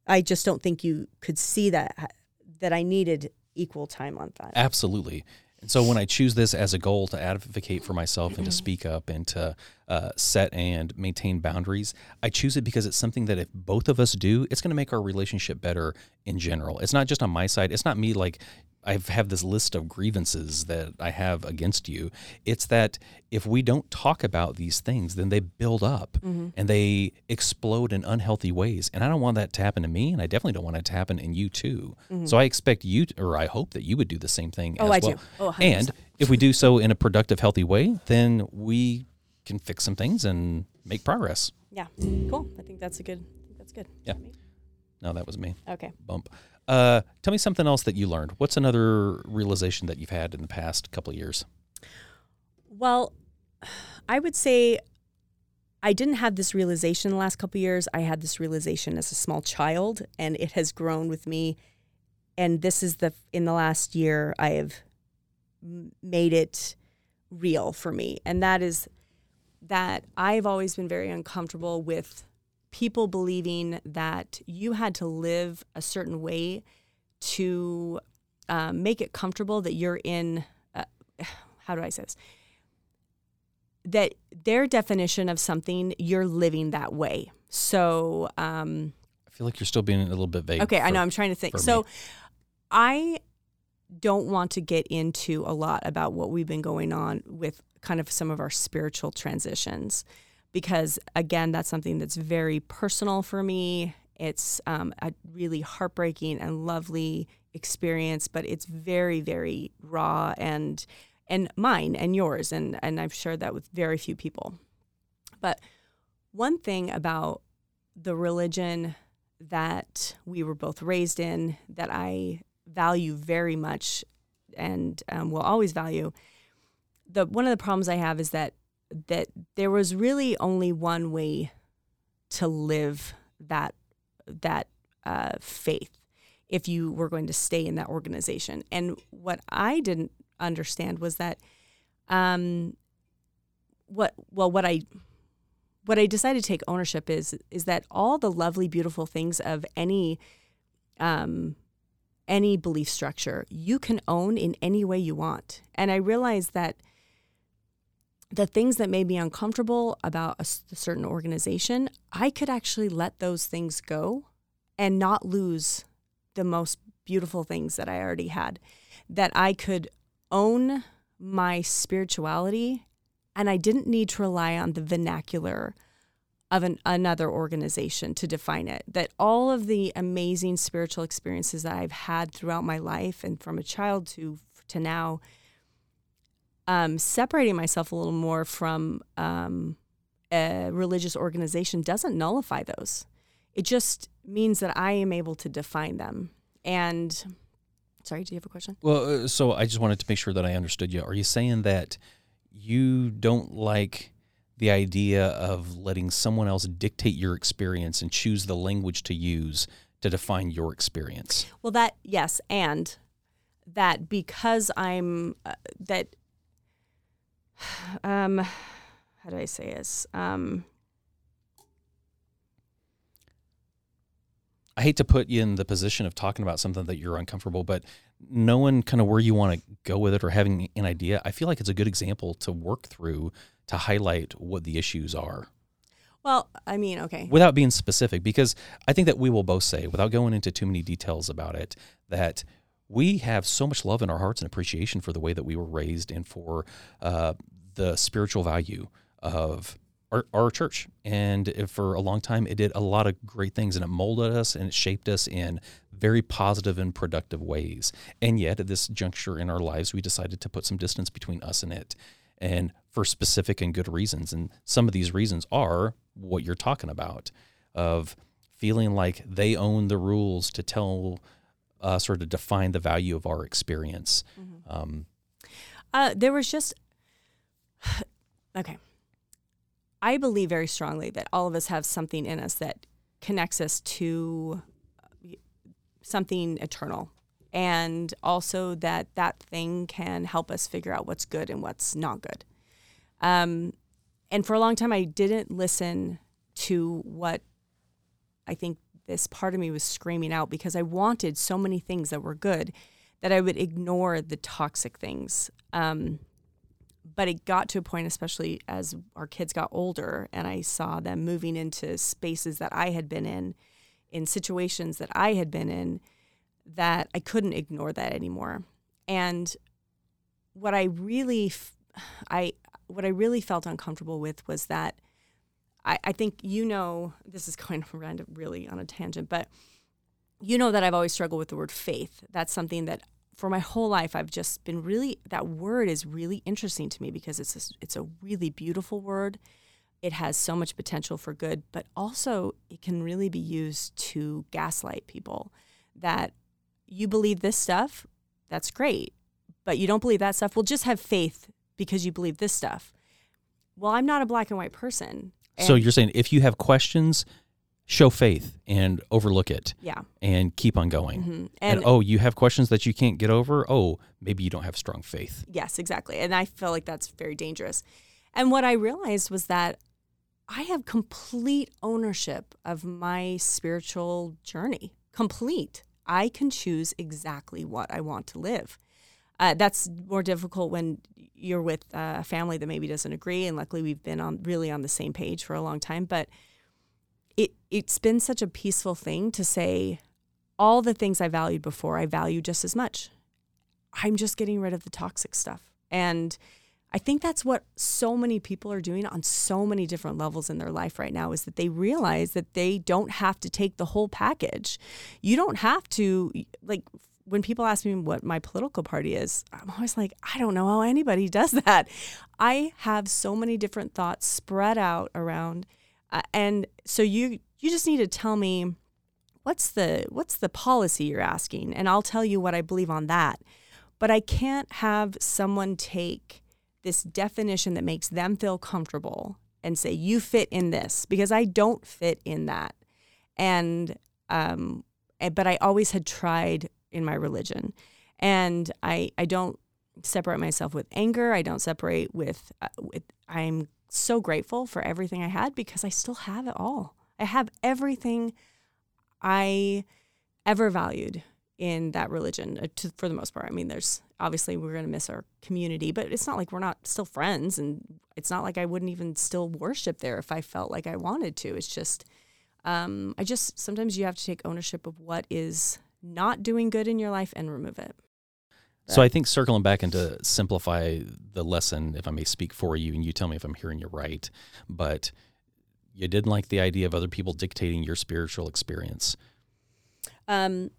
I just don't think you could see that that I needed equal time on that. Absolutely. And so when I choose this as a goal to advocate for myself and to speak up and to uh, set and maintain boundaries, I choose it because it's something that if both of us do, it's going to make our relationship better in general. It's not just on my side. It's not me like I have this list of grievances that I have against you. It's that if we don't talk about these things, then they build up Mm-hmm. and they explode in unhealthy ways. And I don't want that to happen to me, and I definitely don't want it to happen in you too. So I expect you, to, or I hope that you would do the same thing. Mm-hmm. Oh, as I well. do. Oh, 100%. and if we do so in a productive, healthy way, then we can fix some things and make progress. Yeah, cool. I think that's a good. That's good. Yeah. No, that was me. Okay. Bump. Uh, tell me something else that you learned. What's another realization that you've had in the past couple years? Well, I would say I didn't have this realization the last couple years. I had this realization as a small child, and it has grown with me. And this is the in the last year I have made it real for me, and that is that I've always been very uncomfortable with people believing that you had to live a certain way to um, make it comfortable that you're in. Uh, (sighs) how do I say this? that their definition of something you're living that way so um I feel like you're still being a little bit vague. okay i know i'm trying to think so me. i don't want to get into a lot about what we've been going on with kind of some of our spiritual transitions because again that's something that's very personal for me it's um, a really heartbreaking and lovely experience but it's very very raw and and mine and yours and and I've shared that with very few people. But one thing about the religion that we were both raised in that I value very much and um, will always value the one of the problems I have is that that there was really only one way to live that that uh, faith if you were going to stay in that organization. And what I didn't understand was that um what well what I what I decided to take ownership is is that all the lovely beautiful things of any um any belief structure you can own in any way you want. And I realized that the things that made me uncomfortable about a, certain organization, I could actually let those things go and not lose the most beautiful things that I already had. That I could own my spirituality and I didn't need to rely on the vernacular of an, another organization to define it. That all of the amazing spiritual experiences that I've had throughout my life and from a child to to now um, separating myself a little more from um, a religious organization doesn't nullify those. It just means that I am able to define them. And sorry, do you have a question? Well, uh, so I just wanted to make sure that I understood you. Are you saying that you don't like the idea of letting someone else dictate your experience and choose the language to use to define your experience? Well, that, yes. And that because I'm, uh, that, um, how do I say this? Um, I hate to put you in the position of talking about something that you're uncomfortable, but knowing kind of where you want to go with it or having an idea, I feel like it's a good example to work through to highlight what the issues are. well, I mean, okay. Without being specific, because I think that we will both say, without going into too many details about it, that we have so much love in our hearts and appreciation for the way that we were raised and for uh, the spiritual value of our, our church. And for a long time, it did a lot of great things and it molded us and it shaped us in very positive and productive ways. And yet, at this juncture in our lives, we decided to put some distance between us and it. And for specific and good reasons. And some of these reasons are what you're talking about of feeling like they own the rules to tell us or to define the value of our experience. Um, Uh, there was just (sighs) okay. I believe very strongly that all of us have something in us that connects us to uh, something eternal, and also that that thing can help us figure out what's good and what's not good. Um, and for a long time, I didn't listen to what I think this part of me was screaming out because I wanted so many things that were good that I would ignore the toxic things. Um, but it got to a point, especially as our kids got older, and I saw them moving into spaces that I had been in, in situations that I had been in, that I couldn't ignore that anymore. And what I really, f- I what I really felt uncomfortable with was that I, I think you know (laughs) this is kind going (laughs) random, really on a tangent, but you know that I've always struggled with the word faith. That's something that for my whole life I've just been really that word is really interesting to me because it's a, it's a really beautiful word. It has so much potential for good, but also it can really be used to gaslight people that you believe this stuff, that's great, but you don't believe that stuff. Well, just have faith because you believe this stuff. Well, I'm not a black and white person. So you're saying if you have questions, show faith and overlook it yeah. and keep on going. Mhm. And, And, oh, you have questions that you can't get over? Oh, maybe you don't have strong faith. Yes, exactly. And I feel like that's very dangerous. And what I realized was that I have complete ownership of my spiritual journey. Complete. I can choose exactly what I want to live. Uh, that's more difficult when you're with uh, a family that maybe doesn't agree. And luckily, we've been on really on the same page for a long time. But it it's been such a peaceful thing to say all the things I valued before, I value just as much. I'm just getting rid of the toxic stuff. And I think that's what so many people are doing on so many different levels in their life right now is that they realize that they don't have to take the whole package. You don't have to like when people ask me what my political party is, I'm always like, I don't know how anybody (laughs) does that. I have so many different thoughts spread out around uh, and so you you just need to tell me what's the what's the policy you're asking and I'll tell you what I believe on that. But I can't have someone take this definition that makes them feel comfortable and say you fit in this because I don't fit in that. And um eh, but I always had tried in my religion, and I I don't separate myself with anger. I don't separate with, uh, with I'm so grateful for everything I had because I still have it all. I have everything I ever valued in that religion uh, to, for the most part. I mean, there's obviously we're going to miss our community, but it's not like we're not still friends. And it's not like I wouldn't even still worship there if I felt like I wanted to. It's just, um, I just sometimes you have to take ownership of what is not doing good in your life and remove it. So I think circling back and to simplify the lesson, if I may speak for you, and you tell me if I'm hearing you right, but you didn't like the idea of other people dictating your spiritual experience. Um,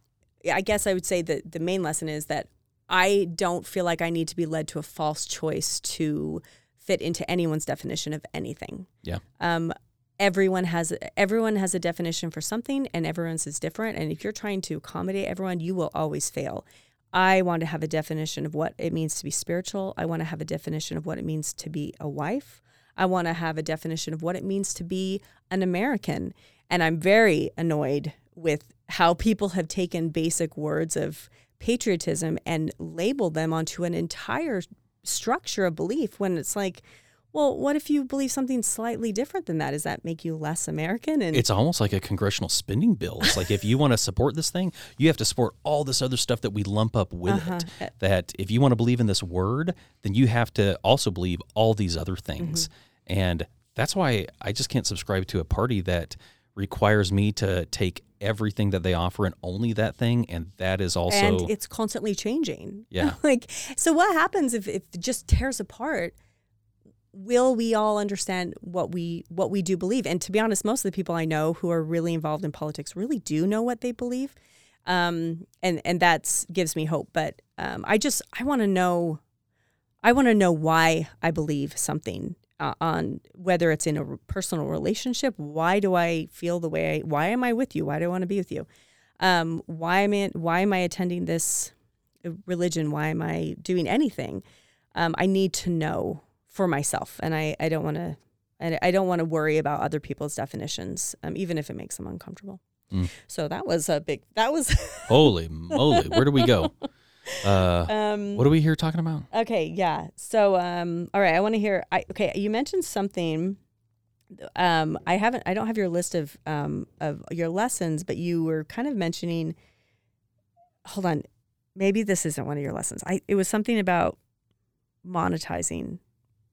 I guess I would say that the main lesson is that I don't feel like I need to be led to a false choice to fit into anyone's definition of anything. Yeah. Um, everyone has everyone has a definition for something, and everyone's is different. And if you're trying to accommodate everyone, you will always fail. I want to have a definition of what it means to be spiritual. I want to have a definition of what it means to be a wife. I want to have a definition of what it means to be an American. And I'm very annoyed with how people have taken basic words of patriotism and labeled them onto an entire structure of belief when it's like, well, what if you believe something slightly different than that? Does that make you less American? And it's almost like a congressional spending bill. It's like if you want to support this thing, you have to support all this other stuff that we lump up with uh-huh. it. That if you want to believe in this word, then you have to also believe all these other things. Mm-hmm. And that's why I just can't subscribe to a party that requires me to take everything that they offer and only that thing and that is also and it's constantly changing yeah (laughs) like so what happens if, if it just tears apart will we all understand what we what we do believe and to be honest most of the people i know who are really involved in politics really do know what they believe um, and and that gives me hope but um, i just i want to know i want to know why i believe something uh, on whether it's in a personal relationship. Why do I feel the way I? Why am I with you? Why do I want to be with you? Um, why am I? Why am I attending this uh, religion? Why am I doing anything? Um, I need to know for myself, and I I don't want to. And I don't want to worry about other people's definitions, um, even if it makes them uncomfortable. Mm. So that was a big. That was. (laughs) Holy moly! Where do we go? Uh, um, what are we here talking about? Okay, yeah. So, um, all right, I want to hear. I, okay, you mentioned something. Um, I haven't. I don't have your list of um of your lessons, but you were kind of mentioning. Hold on, maybe this isn't one of your lessons. I it was something about monetizing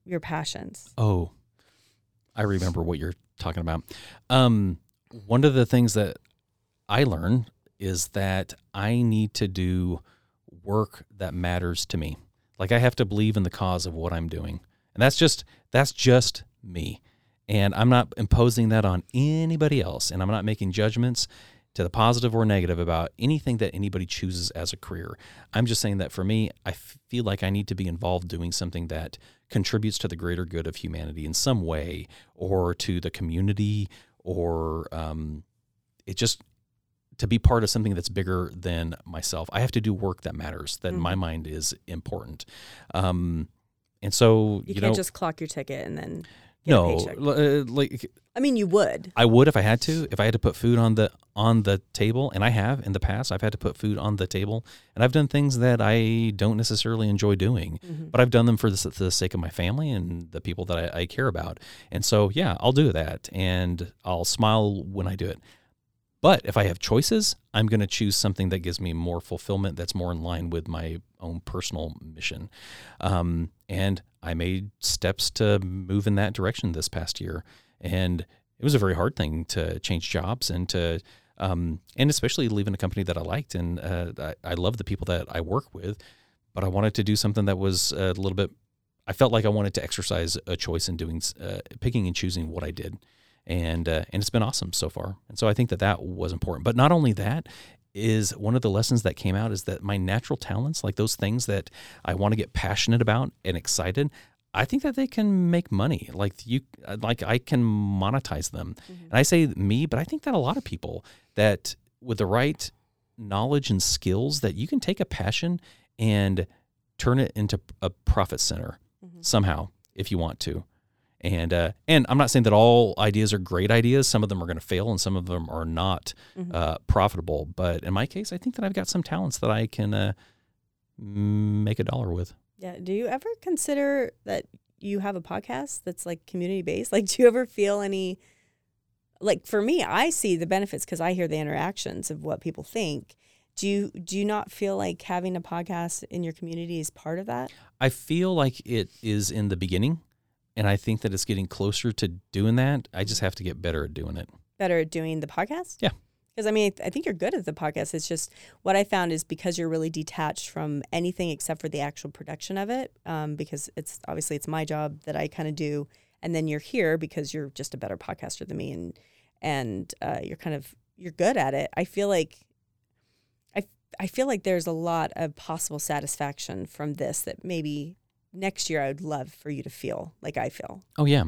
your passions. Oh, I remember what you're talking about. Um, one of the things that I learned is that I need to do work that matters to me. Like I have to believe in the cause of what I'm doing. And that's just that's just me. And I'm not imposing that on anybody else and I'm not making judgments to the positive or negative about anything that anybody chooses as a career. I'm just saying that for me, I feel like I need to be involved doing something that contributes to the greater good of humanity in some way or to the community or um, it just to be part of something that's bigger than myself, I have to do work that matters, that mm-hmm. in my mind is important. Um, and so you, you can't know, just clock your ticket and then no, uh, like I mean, you would. I would if I had to. If I had to put food on the on the table, and I have in the past, I've had to put food on the table, and I've done things that I don't necessarily enjoy doing, mm-hmm. but I've done them for the, the, sake of my family and the people that I, I care about. And so, yeah, I'll do that, and I'll smile when I do it. But if I have choices, I'm going to choose something that gives me more fulfillment, that's more in line with my own personal mission. Um, and I made steps to move in that direction this past year. And it was a very hard thing to change jobs and to, um, and especially leaving a company that I liked. And uh, I, I love the people that I work with, but I wanted to do something that was a little bit, I felt like I wanted to exercise a choice in doing, uh, picking and choosing what I did and uh, and it's been awesome so far. And so I think that that was important. But not only that is one of the lessons that came out is that my natural talents, like those things that I want to get passionate about and excited, I think that they can make money. Like you, like I can monetize them. Mm-hmm. And I say me, but I think that a lot of people that with the right knowledge and skills that you can take a passion and turn it into a profit center mm-hmm. somehow if you want to And uh, and I'm not saying that all ideas are great ideas. Some of them are going to fail, and some of them are not Mhm. uh, profitable. But in my case, I think that I've got some talents that I can uh, make a dollar with. Yeah. Do you ever consider that you have a podcast that's like community based? (laughs) Like, do you ever feel any, like for me, I see the benefits because I hear the interactions of what people think. Do you do you not feel like having a podcast in your community is part of that? I feel like it is in the beginning, and I think that it's getting closer to doing that. I just have to get better at doing it. Better at doing the podcast? Yeah. Because I mean, I think you're good at the podcast. It's just what I found is because you're really detached from anything except for the actual production of it. Um, because it's obviously it's my job that I kind of do, and then you're here because you're just a better podcaster than me, and and uh, you're kind of you're good at it. I feel like I I feel like there's a lot of possible satisfaction from this that maybe next year I would love for you to feel like I feel. Oh yeah,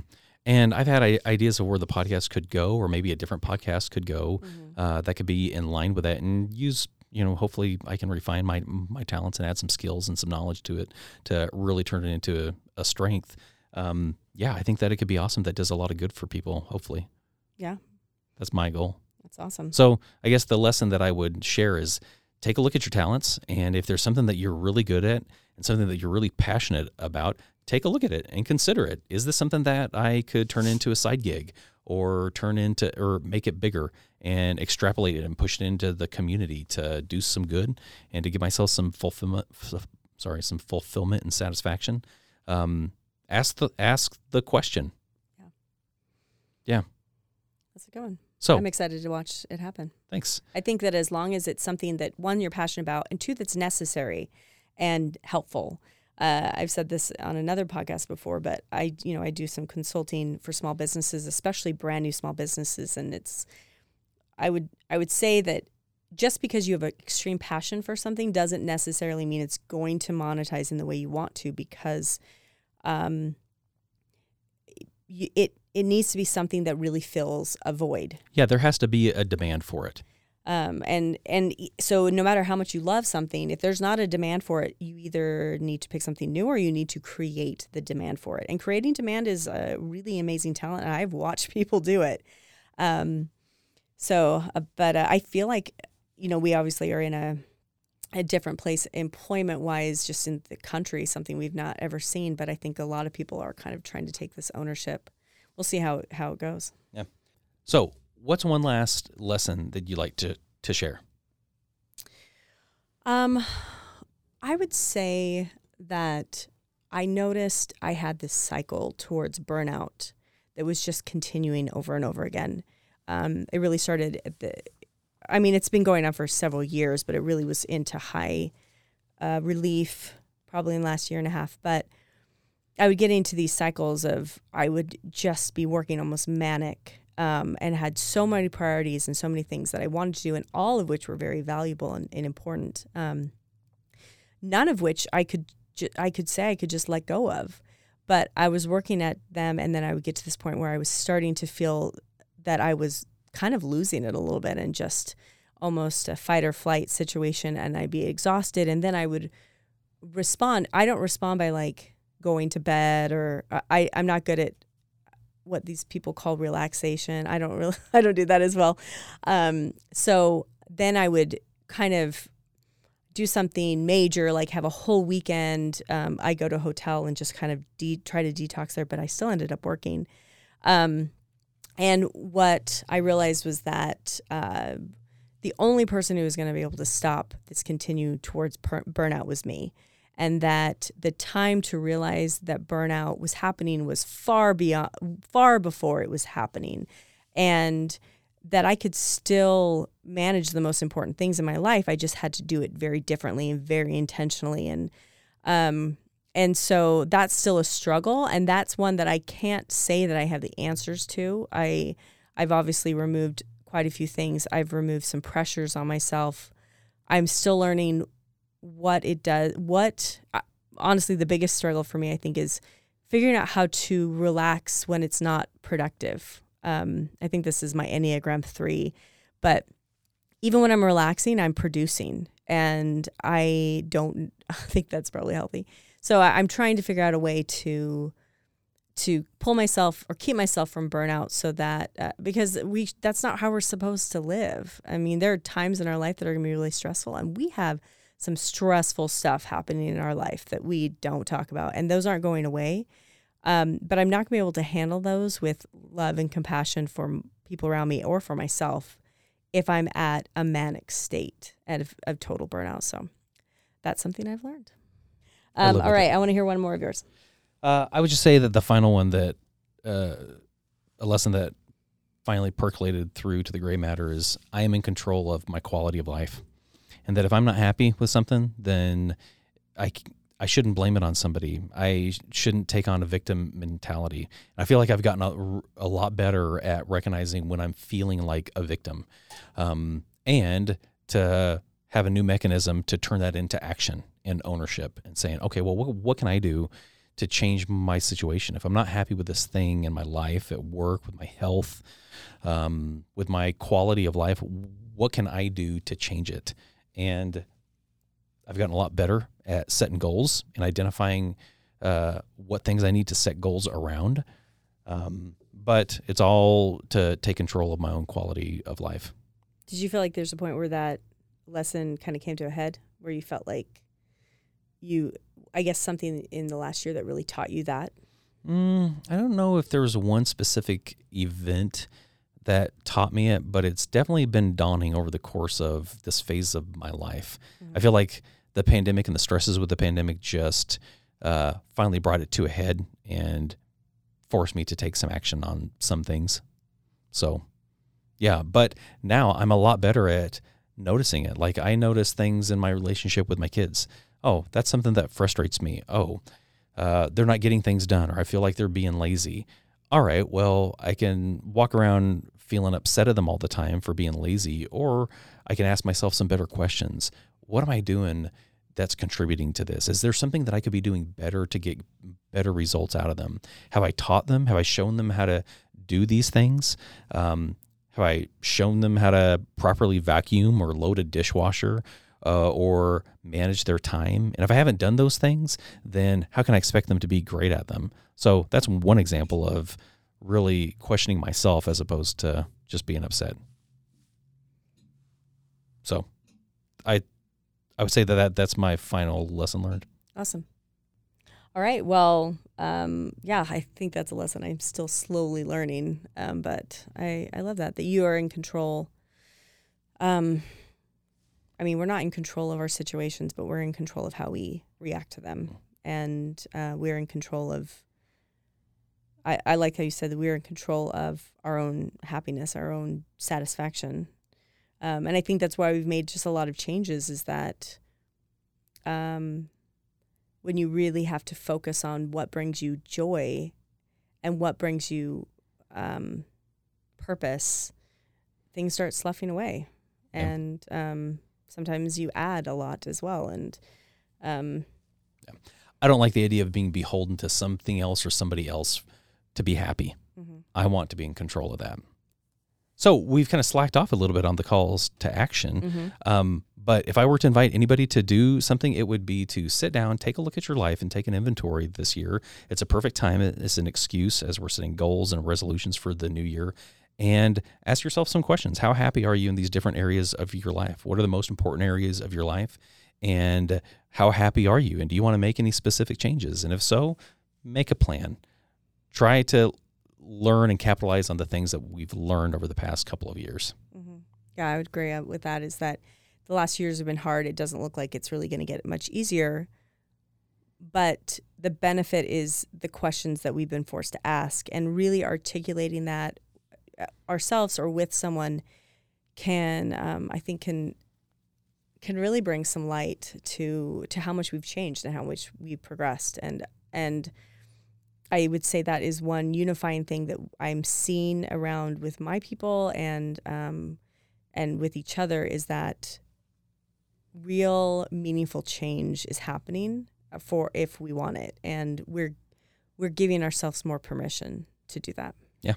and I've had ideas of where the podcast could go, or maybe a different podcast could go uh, that could be in line with that, and use you know hopefully I can refine my my talents and add some skills and some knowledge to it to really turn it into a, a strength. Um, yeah, I think that it could be awesome. That does a lot of good for people. Hopefully, Yeah, that's my goal. that's awesome. So I guess the lesson that I would share is take a look at your talents, and if there's something that you're really good at and something that you're really passionate about, take a look at it and consider it. Is this something that I could turn into a side gig or turn into or make it bigger and extrapolate it and push it into the community to do some good and to give myself some fulfillment sorry, some fulfillment and satisfaction. Um, ask the ask the question. Yeah. Yeah. That's a good one. So I'm excited to watch it happen. thanks. I think that as long as it's something that one you're passionate about and two that's necessary and helpful. Uh, I've said this on another podcast before, but I you know I do some consulting for small businesses, especially brand new small businesses, and it's I would I would say that just because you have an extreme passion for something doesn't necessarily mean it's going to monetize in the way you want to because um, it it needs to be something that really fills a void. Yeah, there has to be a demand for it. Um, and and so no matter how much you love something, if there's not a demand for it, you either need to pick something new or you need to create the demand for it. And creating demand is a really amazing talent, and I've watched (laughs) people do it. Um, so, uh, but uh, I feel like you know we obviously are in a a different place employment wise, just in the country, something we've not ever seen. But I think a lot of people are kind of trying to take this ownership. We'll see how how it goes. Yeah. So, what's one last lesson that you like to to share? Um, I would say that I noticed I had this cycle towards burnout that was just continuing over and over again. Um, it really started at the, I mean, it's been going on for several years, but it really was into high uh, relief probably in the last year and a half. But I would get into these cycles of I would just be working almost manic um, and had so many priorities and so many things that I wanted to do, and all of which were very valuable and, and important. Um, none of which I could ju- I could say I could just let go of, but I was working at them, and then I would get to this point where I was starting to feel that I was kind of losing it a little bit and just almost a fight or flight situation, and I'd be exhausted, and then I would respond. I don't respond by like going to bed or I I'm not good at what these people call relaxation. I don't really (laughs) I don't do that as well. Um, so then I would kind of do something major, like have a whole weekend. Um, I go to a hotel and just kind of de- try to detox there, but I still ended up working. Um, and what I realized was that uh, the only person who was going to be able to stop this continue towards per- burnout was me. And that the time to realize that burnout was happening was far beyond, far before it was happening. And that I could still manage the most important things in my life. I just had to do it very differently and very intentionally. And um, and so that's still a struggle, and that's one that I can't say that I have the answers to. I I've obviously removed quite a few things. I've removed some pressures on myself. I'm still learning what it does. What uh, honestly, the biggest struggle for me, I think, is figuring out how to relax when it's not productive. Um, I think this is my Enneagram three, but even when I'm relaxing, I'm producing, and I don't (laughs) think that's probably healthy. So I, I'm trying to figure out a way to to pull myself or keep myself from burnout so that uh, because we that's not how we're supposed to live. I mean, there are times in our life that are going to be really stressful and we have some stressful stuff happening in our life that we don't talk about and those aren't going away. Um, but I'm not going to be able to handle those with love and compassion for people around me or for myself if I'm at a manic state of, of total burnout. So that's something I've learned. Um, all right, it. I want to hear one more of yours. Uh, I would just say that the final one that uh, a lesson that finally percolated through to the gray matter is I am in control of my quality of life, and that if I'm not happy with something, then I I shouldn't blame it on somebody. I shouldn't take on a victim mentality. I feel like I've gotten a, a lot better at recognizing when I'm feeling like a victim, um, and to have a new mechanism to turn that into action and ownership and saying, okay, well, what, what can I do to change my situation? If I'm not happy with this thing in my life, at work, with my health, um, with my quality of life, what can I do to change it? And I've gotten a lot better at setting goals and identifying uh, what things I need to set goals around. Um, but it's all to take control of my own quality of life. Did you feel like there's a point where that lesson kind of came to a head, where you felt like you, I guess, something in the last year that really taught you that? Mm, I don't know if there was one specific event that taught me it, but it's definitely been dawning over the course of this phase of my life. Mm-hmm. I feel like the pandemic and the stresses with the pandemic just uh, finally brought it to a head and forced me to take some action on some things. So, yeah, but now I'm a lot better at noticing it. Like I notice things in my relationship with my kids. Oh, that's something that frustrates me. Oh, uh, they're not getting things done, or I feel like they're being lazy. All right, well, I can walk around feeling upset at them all the time for being lazy, or I can ask myself some better questions. What am I doing that's contributing to this? Is there something that I could be doing better to get better results out of them? Have I taught them? Have I shown them how to do these things? Um, have I shown them how to properly vacuum or load a dishwasher uh, or manage their time? And if I haven't done those things, then how can I expect them to be great at them? So that's one example of really questioning myself as opposed to just being upset. So I I would say that, that that's my final lesson learned. Awesome. All right. Well, um, yeah, I think that's a lesson I'm still slowly learning. Um, but I, I love that, that you are in control. Um, I mean, we're not in control of our situations, but we're in control of how we react to them. And uh, we're in control of, I, I like how you said that we're in control of our own happiness, our own satisfaction. Um, and I think that's why we've made just a lot of changes is that um, when you really have to focus on what brings you joy and what brings you um, purpose, things start sloughing away. Yeah. And um, sometimes you add a lot as well. And um, yeah. I don't like the idea of being beholden to something else or somebody else to be happy. Mm-hmm. I want to be in control of that. So we've kind of slacked off a little bit on the calls to action. Mm-hmm. Um, but if I were to invite anybody to do something, it would be to sit down, take a look at your life, and take an inventory this year. It's a perfect time. It's an excuse as we're setting goals and resolutions for the new year. And ask yourself some questions. How happy are you in these different areas of your life? What are the most important areas of your life? And how happy are you? And do you want to make any specific changes? And if so, make a plan. Try to learn and capitalize on the things that we've learned over the past couple of years. Mm-hmm. Yeah, I would agree uh, with that. Is that the last years have been hard. It doesn't look like it's really going to get much easier. But the benefit is the questions that we've been forced to ask and really articulating that uh, ourselves or with someone can, um, I think, can can really bring some light to to how much we've changed and how much we've progressed and and I would say that is one unifying thing that I'm seeing around with my people and um, and with each other is that real meaningful change is happening for if we want it, and we're we're giving ourselves more permission to do that. Yeah.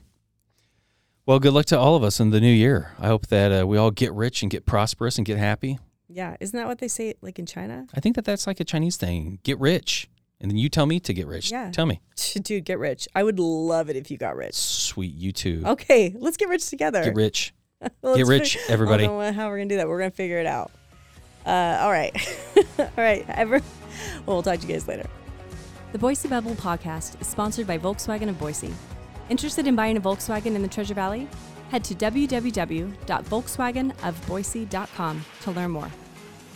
Well, good luck to all of us in the new year. I hope that uh, we all get rich and get prosperous and get happy. Yeah, isn't that what they say like in China? I think that that's like a Chinese thing. Get rich And then you tell me to get rich. Yeah. Tell me. (laughs) Dude, get rich. I would love it if you got rich. Sweet, you too. Okay, let's get rich together. Get rich. (laughs) Get rich, fi- everybody. I don't know how we're gonna do that. We're gonna figure it out. Uh, all right, (laughs) all right. Ever. Well, we'll talk to you guys later. The Boise Bubble podcast is sponsored by Volkswagen of Boise. Interested in buying a Volkswagen in the Treasure Valley? Head to www.volkswagenofboise.com to learn more.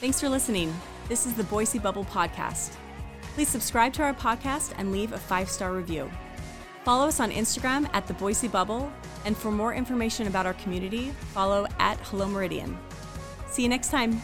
Thanks for listening. This is the Boise Bubble podcast. Please subscribe to our podcast and leave a five star review. Follow us on Instagram at the Boise Bubble, and for more information about our community, follow at Hello Meridian. See you next time.